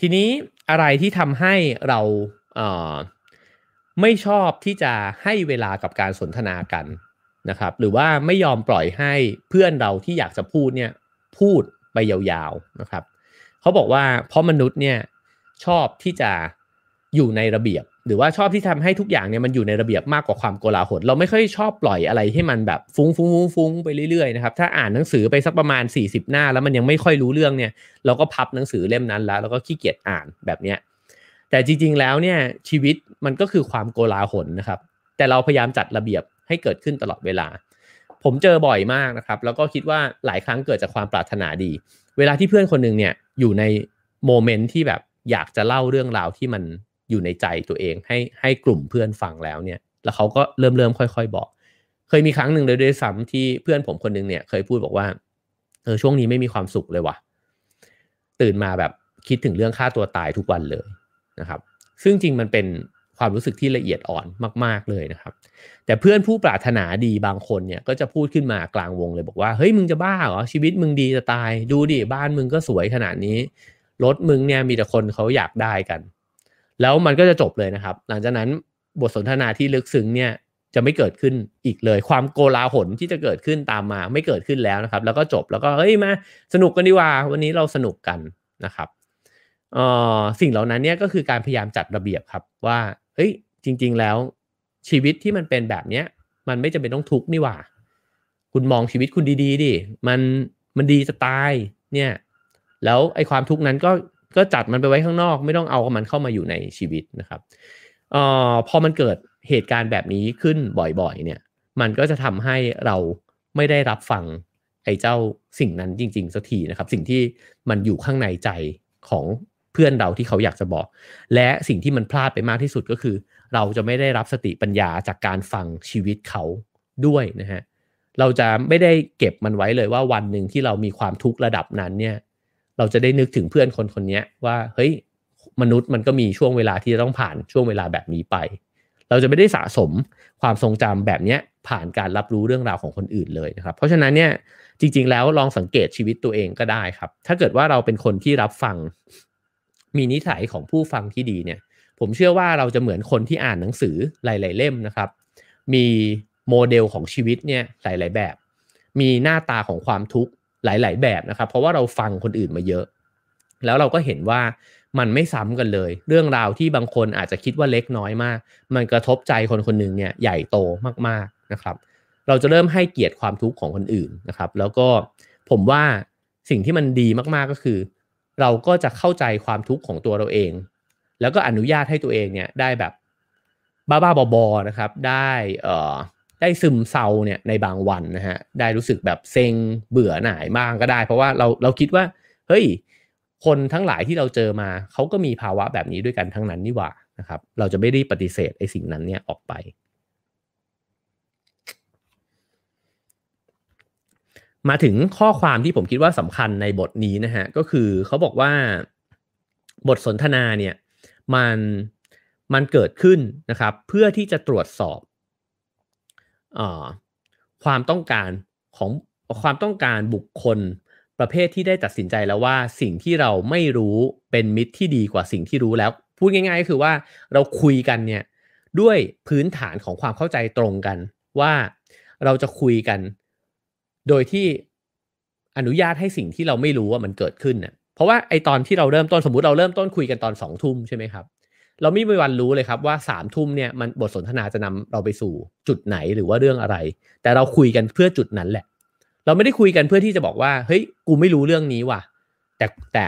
ทีนี้อะไรที่ทำให้เราเไม่ชอบที่จะให้เวลากับการสนทนากันนะครับ หรือว่าไม่ยอมปล่อยให้เพื่อนเราที่อยากจะพูดเนี่ยพูดไปยาวๆนะครับเขาบอกว่าเพราะมนุษย์เนี่ยชอบที่จะ อยู่ในระเบียบ หรือว่าชอบที่ทำให้ทุกอย่างเนี่ยมันอยู่ในระเบียบมากกว่าความโกลาหลเราไม่ค่อยชอบปล่อยอะไรให้มันแบบฟุ้งฟุ้งฟุ้งฟุ้งไปเรื่อยๆนะครับถ้าอ่านหนังสือไปสักประมาณ 40 หน้า แล้วมันยังไม่ค่อยรู้เรื่องเนี่ย เราก็พับหนังสือเล่มนั้นแล้วแล้วก็ขี้เกียจอ่านแบบเนี้ยแต่จริง ๆ แล้วเนี่ยชีวิตมันก็คือความโกลาหลนะครับ แต่เราพยายามจัดระเบียบให้เกิดขึ้นตลอดเวลา ผมเจอบ่อยมากนะครับ แล้วก็คิดว่าหลายครั้งเกิดจากความปรารถนาดี เวลาที่เพื่อนคนหนึ่งเนี่ยอยู่ในโมเมนต์ที่แบบอยากจะเล่าเรื่องราวที่มัน อยู่ในใจตัวเองให้ให้กลุ่มเพื่อนฟังแล้วเนี่ย แล้วเขาก็เริ่มเริ่มค่อย ๆ บอก เคยมีครั้งหนึ่งเลยด้วยซ้ำที่เพื่อนผมคนหนึ่งเนี่ย เคยพูดบอกว่าเออช่วงนี้ไม่มีความสุขเลยว่ะ ตื่นมาแบบคิดถึงเรื่องฆ่าตัวตายทุกวันเลยนะครับ ซึ่งจริงมันเป็นความรู้สึกที่ละเอียดอ่อนมาก ๆเลยนะครับ แต่เพื่อนผู้ปรารถนาดีบางคนเนี่ยก็จะพูดขึ้นมากลางวงเลยบอกว่าเฮ้ยมึงจะบ้าเหรอชีวิตมึงดีจะตาย ดูดิบ้านมึงก็สวยขนาดนี้รถมึงเนี่ยมีแต่คนเขาอยากได้กัน แล้วมันก็จะจบเลยนะครับ หลังจากนั้นบทสนทนาที่ลึกซึ้งเนี่ยจะไม่เกิดขึ้นอีกเลย ความโกลาหลที่จะเกิดขึ้นตามมาไม่เกิดขึ้นแล้วนะครับ แล้วก็จบแล้วก็เฮ้ยมาสนุกกันดีกว่า วันนี้เราสนุกกันนะครับเอ่อสิ่งเหล่านั้นเนี่ยก็คือการพยายามจัดระเบียบครับว่าเฮ้ยจริง ๆ แล้วชีวิตที่มันเป็นแบบเนี้ยมันไม่จำเป็นต้องทุกข์นี่หว่า คุณมองชีวิตคุณดีๆดิมันมันดีจะตายเนี่ยแล้วไอ้ความทุกข์นั้นก็ ก็จัดมันไปไว้ข้างนอก ไม่ต้องเอามันเข้ามาอยู่ในชีวิตนะครับออพอมันเกิดเหตุการณ์แบบนี้ขึ้นบ่อยๆ เนี่ย มันก็จะทำให้เราไม่ได้รับฟังไอ้เจ้าสิ่งนั้นจริง ๆสักทีนะครับ สิ่งที่มันอยู่ข้างในใจของเพื่อนเราที่เขาอยากจะบอก และสิ่งที่มันพลาดไปมากที่สุดก็คือ เราจะไม่ได้รับสติปัญญาจากการฟังชีวิตเขาด้วยนะฮะเราจะไม่ได้เก็บมันไว้เลยว่าวันหนึ่งที่เรามีความทุกข์ระดับนั้นเนี่ย เราจะได้นึกถึงเพื่อนคนคนนี้ว่าเฮ้ยมนุษย์มันก็มีช่วงเวลาที่จะต้องผ่านช่วงเวลาแบบนี้ไป เราจะไม่ได้สะสมความทรงจำแบบนี้ผ่านการรับรู้เรื่องราวของคนอื่นเลยนะครับ เพราะฉะนั้นเนี่ยจริง ๆ แล้วลองสังเกตชีวิตตัวเองก็ได้ครับ ถ้าเกิดว่าเราเป็นคนที่รับฟัง มีนิสัยของผู้ฟังที่ดีเนี่ย ผมเชื่อว่าเราจะเหมือนคนที่อ่านหนังสือหลาย ๆ เล่มนะครับ มีโมเดลของชีวิตเนี่ยหลาย ๆ แบบ มีหน้าตาของความทุกข์ หลาย ๆ แบบนะครับ เพราะว่าเราฟังคนอื่นมาเยอะ แล้วเราก็เห็นว่ามันไม่ซ้ำกันเลย เรื่องราวที่บางคนอาจจะคิดว่าเล็กน้อยมาก มันกระทบใจคนคนหนึ่งเนี่ยใหญ่โตมากๆนะครับ เราจะเริ่มให้เกียรติความทุกข์ของคนอื่นนะครับ แล้วก็ผมว่าสิ่งที่มันดีมากๆก็คือ เราก็จะเข้าใจความทุกข์ของตัวเราเอง แล้วก็อนุญาตให้ตัวเองเนี่ยได้แบบบ้าๆบอๆนะครับ ได้เอ่อ ได้ซึมเศร้าเนี่ยในบางวันนะฮะได้รู้สึกแบบเซ็งเบื่อหน่ายบ้างก็ได้ เพราะว่าเราเราคิดว่าเฮ้ยคนทั้งหลายที่เราเจอมาเขาก็มีภาวะแบบนี้ด้วยกันทั้งนั้นนี่หว่านะครับเราจะไม่ได้ปฏิเสธไอ้สิ่งนั้นเนี่ยออกไป มาถึงข้อความที่ผมคิดว่าสำคัญในบทนี้นะฮะก็คือเขาบอกว่าบทสนทนาเนี่ยมันมันเกิดขึ้นนะครับ เพื่อที่จะตรวจสอบ ความต้องการของความต้องการบุคคลประเภทที่ได้ตัดสินใจแล้วว่าสิ่งที่เราไม่รู้เป็นมิตรที่ดีกว่าสิ่งที่รู้แล้ว พูดง่ายๆก็คือว่าเราคุยกันเนี่ยด้วยพื้นฐานของความเข้าใจตรงกัน ว่าเราจะคุยกัน โดยที่อนุญาตให้สิ่งที่เราไม่รู้ว่ามันเกิดขึ้นเน่ยเพราะว่าไอตอนที่เราเริ่มต้นสมมติเราเริ่มต้นคุยกันตอนสองทุ่มใช่ไหมครับ เราไม่มีวันรู้เลยครับว่าสามทุ่มเนี่ยมันบทสนทนาจะนำเราไปสู่จุดไหนหรือว่าเรื่องอะไร แต่เราคุยกันเพื่อจุดนั้นแหละ เราไม่ได้คุยกันเพื่อที่จะบอกว่าเฮ้ยกูไม่รู้เรื่องนี้ว่ะ แต่แต่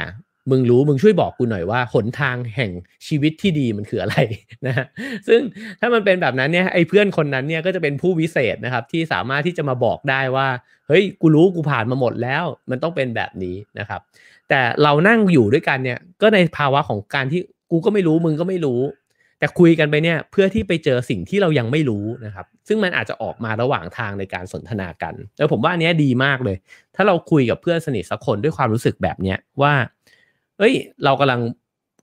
มึงรู้มึงช่วยบอกกูหน่อยว่าหนทางแห่งชีวิตที่ดีมันคืออะไรนะฮะซึ่งถ้ามันเป็นแบบนั้นเนี่ยไอ้เพื่อนคนนั้นเนี่ยก็จะเป็นผู้วิเศษนะครับที่สามารถที่จะมาบอกได้ว่าเฮ้ยกูรู้กูผ่านมาหมดแล้ว มันต้องเป็นแบบนี้นะครับ แต่เรานั่งอยู่ด้วยกันเนี่ยก็ในภาวะของการที่ กูก็ไม่รู้มึงก็ไม่รู้ แต่คุยกันไปเนี่ยเพื่อที่ไปเจอสิ่งที่เรายังไม่รู้นะครับ ซึ่งมันอาจจะออกมาระหว่างทางในการสนทนากัน แล้วผมว่าอันนี้ดีมากเลย ถ้าเราคุยกับเพื่อนสนิทสักคนด้วยความรู้สึกแบบเนี้ยว่า เอ้ย เรากำลัง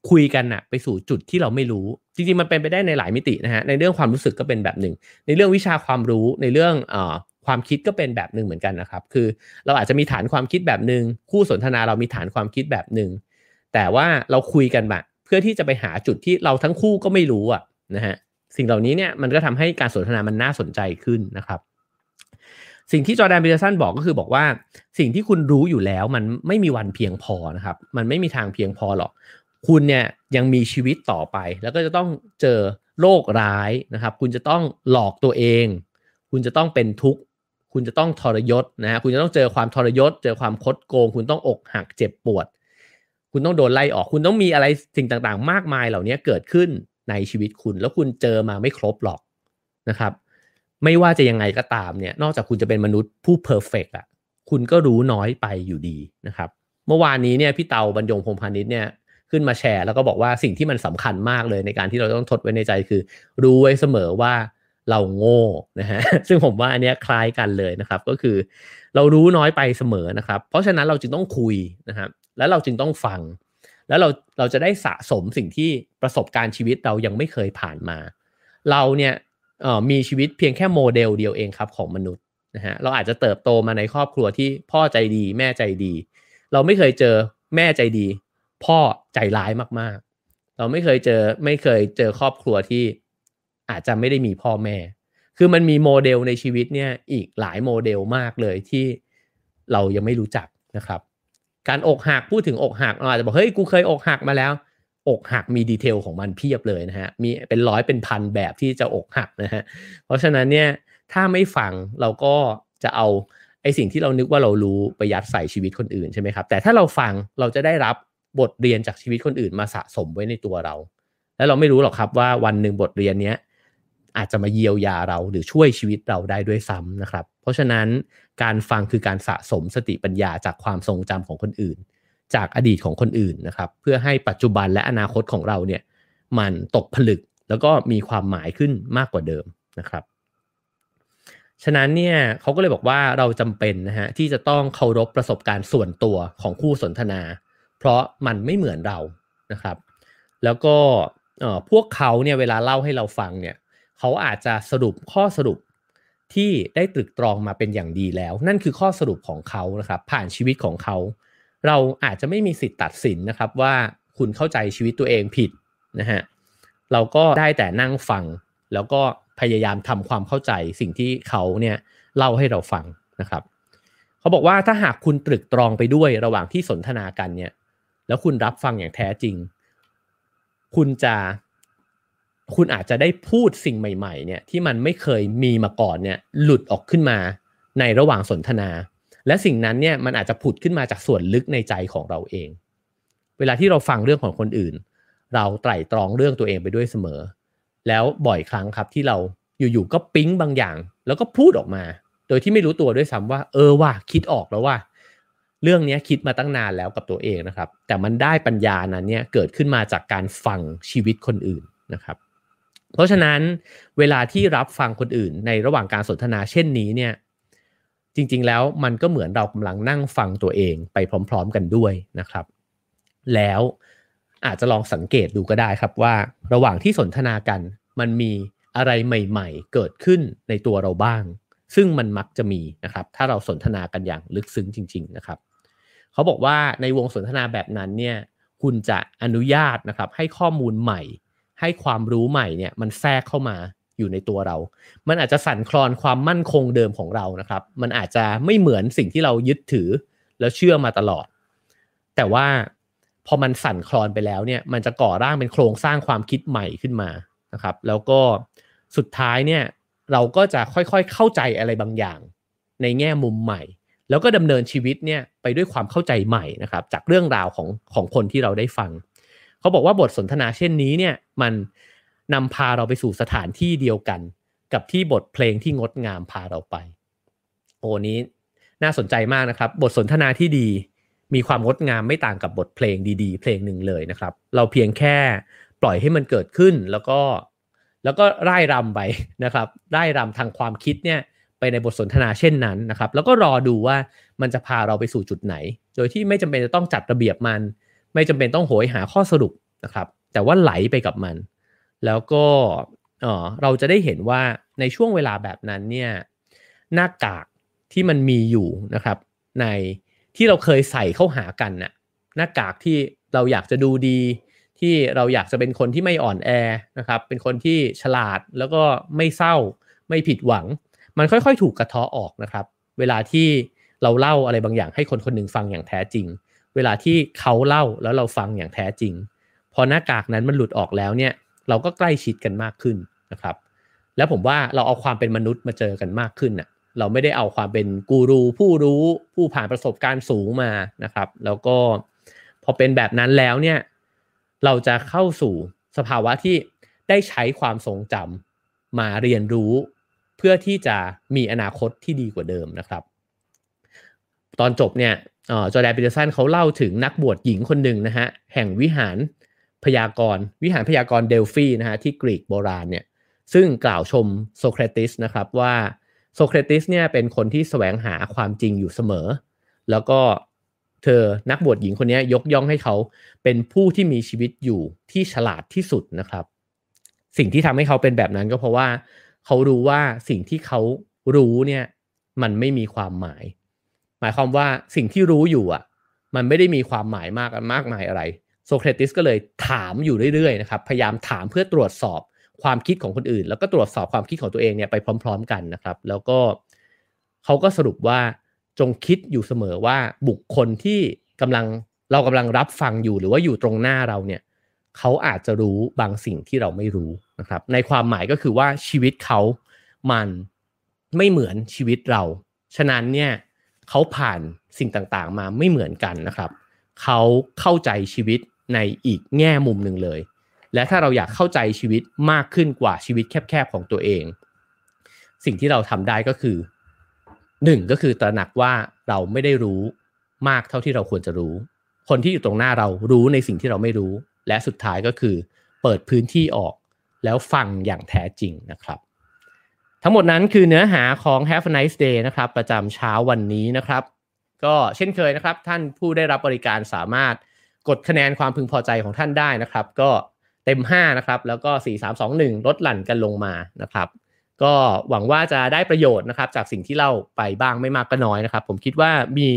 คุยกันอะไปสู่จุดที่เราไม่รู้ จริงๆมันเป็นไปได้ในหลายมิตินะฮะในเรื่องความรู้สึกก็เป็นแบบหนึ่ง ในเรื่องวิชาความรู้ในเรื่องเอ่อความคิดก็เป็นแบบหนึ่งเหมือนกันนะครับ คือเราอาจจะมีฐานความคิดแบบหนึ่งคู่สนทนาเรามีฐานความคิดแบบหนึ่งแต่ว่าเราคุยกันแบบ เพื่อที่จะไปหาจุดที่เราทั้งคู่ก็ไม่รู้อะนะฮะสิ่งเหล่านี้เนี่ยมันก็ทำให้การสนทนามันน่าสนใจขึ้นนะครับ สิ่งที่จอแดนบิลสันบอกก็คือบอกว่าสิ่งที่คุณรู้อยู่แล้วมันไม่มีวันเพียงพอนะครับ มันไม่มีทางเพียงพอหรอก คุณเนี่ยยังมีชีวิตต่อไป แล้วก็จะต้องเจอโรคร้ายนะครับ คุณจะต้องหลอกตัวเอง คุณจะต้องเป็นทุกข์คุณจะต้องทรยศนะฮะคุณจะต้องเจอความทรยศ เจอความคดโกง คุณต้องอกหักเจ็บปวด คุณต้องโดนไล่ออกคุณต้องมีอะไรสิ่งต่างๆ มากมายเหล่านี้เกิดขึ้นในชีวิตคุณ แล้วคุณเจอมาไม่ครบหรอกนะครับ ไม่ว่าจะยังไงก็ตามเนี่ย นอกจากคุณจะเป็นมนุษย์ผู้ perfect อะคุณก็รู้น้อยไปอยู่ดีนะครับ เมื่อวานนี้เนี่ยพี่เตาบรรยงพงษ์พานิชเนี่ยขึ้นมาแชร์ แล้วก็บอกว่าสิ่งที่มันสำคัญมากเลยในการที่เราต้องทดไว้ในใจคือ รู้ไว้เสมอว่าเราโง่นะฮะซึ่งผมว่าอันนี้คล้ายกันเลยนะครับ ก็คือ เรารู้น้อยไปเสมอนะครับ เพราะฉะนั้นเราจึงต้องคุยนะครับ แล้วเราจึงต้องฟัง แล้วเราเราจะได้สะสมสิ่งที่ประสบการณ์ชีวิตเรายังไม่เคยผ่านมา เราเนี่ยมีชีวิตเพียงแค่โมเดลเดียวเองครับของมนุษย์นะฮะเราอาจจะเติบโตมาในครอบครัวที่พ่อใจดี แม่ใจดี เราไม่เคยเจอแม่ใจดี พ่อใจร้ายมากๆ เราไม่เคยเจอไม่เคยเจอครอบครัวที่อาจจะไม่ได้มีพ่อแม่ คือมันมีโมเดลในชีวิตเนี่ยอีกหลายโมเดลมากเลยที่เรายังไม่รู้จักนะครับ การอกหักพูดถึงอกหักเราอาจจะบอกเฮ้ยกูเคยอกหักมาแล้ว อกหักมีดีเทลของมันเพียบเลยนะฮะมีเป็นร้อยเป็นพันแบบที่จะอกหักนะฮะเพราะฉะนั้นเนี่ยถ้าไม่ฟังเราก็จะเอาไอสิ่งที่เรานึกว่าเรารู้ไปยัดใส่ชีวิตคนอื่นใช่ไหมครับแต่ถ้าเราฟังเราจะได้รับบทเรียนจากชีวิตคนอื่นมาสะสมไว้ในตัวเรา แล้วเราไม่รู้หรอกครับว่าวันหนึ่งบทเรียนเนี้ย อาจจะมาเยียวยาเราหรือช่วยชีวิตเราได้ด้วยซ้ำนะครับ เพราะฉะนั้นการฟังคือการสะสมสติปัญญาจากความทรงจำของคนอื่น จากอดีตของคนอื่นนะครับ เพื่อให้ปัจจุบันและอนาคตของเราเนี่ยมันตกผลึกแล้วก็มีความหมายขึ้นมากกว่าเดิมนะครับ ฉะนั้นเนี่ยเขาก็เลยบอกว่าเราจำเป็นนะฮะที่จะต้องเคารพประสบการณ์ส่วนตัวของคู่สนทนา เพราะมันไม่เหมือนเรานะครับ แล้วก็พวกเขาเนี่ยเวลาเล่าให้เราฟังเนี่ย เขาอาจจะสรุปข้อสรุปที่ได้ตรึกตรองมาเป็นอย่างดีแล้ว นั่นคือข้อสรุปของเขานะครับ ผ่านชีวิตของเขา เราอาจจะไม่มีสิทธิ์ตัดสินนะครับว่าคุณเข้าใจชีวิตตัวเองผิดนะฮะเราก็ได้แต่นั่งฟัง แล้วก็พยายามทำความเข้าใจสิ่งที่เขาเนี่ยเล่าให้เราฟังนะครับเขาบอกว่าถ้าหากคุณตรึกตรองไปด้วยระหว่างที่สนทนากันเนี่ย แล้วคุณรับฟังอย่างแท้จริง คุณจะ คุณอาจจะได้พูดสิ่งใหม่ ๆ เนี่ยที่มันไม่เคยมีมาก่อนเนี่ยหลุดออกขึ้นมาในระหว่างสนทนา และสิ่งนั้นเนี่ยมันอาจจะผุดขึ้นมาจากส่วนลึกในใจของเราเอง เวลาที่เราฟังเรื่องของคนอื่น เราไตร่ตรองเรื่องตัวเองไปด้วยเสมอ แล้วบ่อยครั้งครับที่เราอยู่ๆก็ปิ๊งบางอย่าง แล้วก็พูดออกมา โดยที่ไม่รู้ตัวด้วยซ้ำว่า เออว่าคิดออกแล้วว่า เรื่องนี้คิดมาตั้งนานแล้วกับตัวเองนะครับ แต่มันได้ปัญญานั้นเนี่ยเกิดขึ้นมาจากการฟังชีวิตคนอื่นนะครับ เพราะฉะนั้นเวลาที่รับฟังคนอื่นในระหว่างการสนทนาเช่นนี้เนี่ยจริง ๆ แล้วมันก็เหมือนเรากำลังนั่งฟังตัวเองไปพร้อม ๆ กันด้วยนะครับ แล้วอาจจะลองสังเกตดูก็ได้ครับว่า ระหว่างที่สนทนากัน มันมีอะไรใหม่ ๆ เกิดขึ้นในตัวเราบ้าง ซึ่งมันมักจะมีนะครับ ถ้าเราสนทนากันอย่างลึกซึ้งจริง ๆ นะครับ เขาบอกว่าในวงสนทนาแบบนั้นเนี่ยคุณจะอนุญาตนะครับให้ข้อมูลใหม่ ให้ความรู้ใหม่เนี่ยมันแทรกเข้ามาอยู่ในตัวเรา มันอาจจะสั่นคลอนความมั่นคงเดิมของเรานะครับ มันอาจจะไม่เหมือนสิ่งที่เรายึดถือแล้วเชื่อมาตลอด แต่ว่าพอมันสั่นคลอนไปแล้วเนี่ย มันจะก่อร่างเป็นโครงสร้างความคิดใหม่ขึ้นมานะครับ แล้วก็สุดท้ายเนี่ยเราก็จะค่อยๆเข้าใจอะไรบางอย่าง ในแง่มุมใหม่ แล้วก็ดำเนินชีวิตเนี่ยไปด้วยความเข้าใจใหม่นะครับ จากเรื่องราวของของคนที่เราได้ฟัง เขาบอกว่าบทสนทนาเช่นนี้เนี่ยมันนำพาเราไปสู่สถานที่เดียวกัน กับที่บทเพลงที่งดงามพาเราไป โอ้นี้น่าสนใจมากนะครับ บทสนทนาที่ดี มีความงดงามไม่ต่างกับบทเพลงดีๆ เพลงหนึ่งเลยนะครับ เราเพียงแค่ปล่อยให้มันเกิดขึ้นแล้วก็แล้วก็ไร่รำไปนะครับไร่รำทางความคิดเนี่ยไปในบทสนทนาเช่นนั้นนะครับ แล้วก็รอดูว่ามันจะพาเราไปสู่จุดไหน โดยที่ไม่จำเป็นจะต้องจัดระเบียบมัน ไม่จำเป็นต้องโหยหาข้อสรุปนะครับ แต่ว่าไหลไปกับมัน แล้วก็เราจะได้เห็นว่าในช่วงเวลาแบบนั้นเนี่ยหน้ากากที่มันมีอยู่นะครับ ในที่เราเคยใส่เข้าหากันน่ะหน้ากากที่เราอยากจะดูดี ที่เราอยากจะเป็นคนที่ไม่อ่อนแอนะครับ เป็นคนที่ฉลาดแล้วก็ไม่เศร้า ไม่ผิดหวัง มันค่อยๆ ถูกกระเทาะออกนะครับ เวลาที่เราเล่าอะไรบางอย่างให้คนคนหนึ่งฟังอย่างแท้จริง เวลาที่เขาเล่าแล้วเราฟังอย่างแท้จริง พอหน้ากากนั้นมันหลุดออกแล้วเนี่ย เราก็ใกล้ชิดกันมากขึ้นนะครับ แล้วผมว่าเราเอาความเป็นมนุษย์มาเจอกันมากขึ้นน่ะเราไม่ได้เอาความเป็นกูรูผู้รู้ผู้ผ่านประสบการณ์สูงมานะครับ แล้วก็พอเป็นแบบนั้นแล้วเนี่ยเราจะเข้าสู่สภาวะที่ได้ใช้ความทรงจำมาเรียนรู้ เพื่อที่จะมีอนาคตที่ดีกว่าเดิมนะครับ ตอนจบเนี่ย จอแดนปีเตอร์สันเขาเล่าถึงนักบวชหญิงคนหนึ่งนะฮะแห่งวิหารพยากรวิหารพยากรเดลฟีนะฮะที่กรีกโบราณเนี่ยซึ่งกล่าวชมโซเครติสนะครับว่าโซเครติสเนี่ยเป็นคนที่แสวงหาความจริงอยู่เสมอ แล้วก็เธอนักบวชหญิงคนนี้ยกย่องให้เขาเป็นผู้ที่มีชีวิตอยู่ที่ฉลาดที่สุดนะครับ สิ่งที่ทำให้เขาเป็นแบบนั้นก็เพราะว่า เขารู้ว่าสิ่งที่เขารู้เนี่ยมันไม่มีความหมาย หมายความว่าสิ่งที่รู้อยู่อะ มันไม่ได้มีความหมายมากมากมายอะไร โซเครติสก็เลยถามอยู่เรื่อยๆนะครับ พยายามถามเพื่อตรวจสอบความคิดของคนอื่น แล้วก็ตรวจสอบความคิดของตัวเองเนี่ยไปพร้อม ๆ กันนะครับ แล้วก็เขาก็สรุปว่าจงคิดอยู่เสมอว่าบุคคลที่กำลังเรากำลังรับฟังอยู่หรือว่าอยู่ตรงหน้าเราเนี่ยเขาอาจจะรู้บางสิ่งที่เราไม่รู้นะครับ ในความหมายก็คือว่าชีวิตเขามันไม่เหมือนชีวิตเรา ฉะนั้นเนี่ย เขาผ่านสิ่งต่างๆ มาไม่เหมือนกันนะครับ เขาเข้าใจชีวิตในอีกแง่มุมหนึ่งเลย และถ้าเราอยากเข้าใจชีวิตมากขึ้นกว่าชีวิตแคบๆของตัวเอง สิ่งที่เราทำได้ก็คือหนึ่งก็คือตระหนักว่าเราไม่ได้รู้มากเท่าที่เราควรจะรู้ คนที่อยู่ตรงหน้าเรารู้ในสิ่งที่เราไม่รู้ และสุดท้ายก็คือ เปิดพื้นที่ออกแล้วฟังอย่างแท้จริงนะครับ ทั้งหมดนั้นคือเนื้อหาของ Have a nice day นะครับ ประจำเช้าวันนี้นะครับ ก็เช่นเคยนะครับ ท่านผู้ได้รับบริการสามารถกดคะแนนความพึงพอใจของท่านได้นะครับ ก็เต็ม 5 นะครับ แล้วก็ 4 3 2 1 ลดหลั่นกันลงมานะครับ ก็หวังว่าจะได้ประโยชน์นะครับ จากสิ่งที่เล่าไปบ้างไม่มากก็น้อยนะครับ ผมคิดว่ามี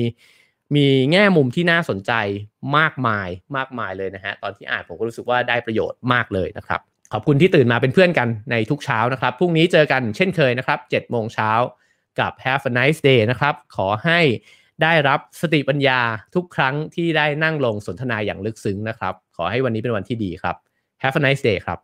มีแง่มุมที่น่าสนใจมากมายมากมายเลยนะฮะตอนที่อ่านผมก็รู้สึกว่าได้ประโยชน์มากเลยนะครับ ขอบคุณที่ตื่นมาเป็นเพื่อนกันในทุกเช้านะครับพรุ่งนี้เจอกันเช่นเคยนะครับ7โมงเช้ากับ Have a nice day นะครับ ขอให้ได้รับสติปัญญาทุกครั้งที่ได้นั่งลงสนทนาอย่างลึกซึ้งนะครับ ขอให้วันนี้เป็นวันที่ดีครับ Have a nice day ครับ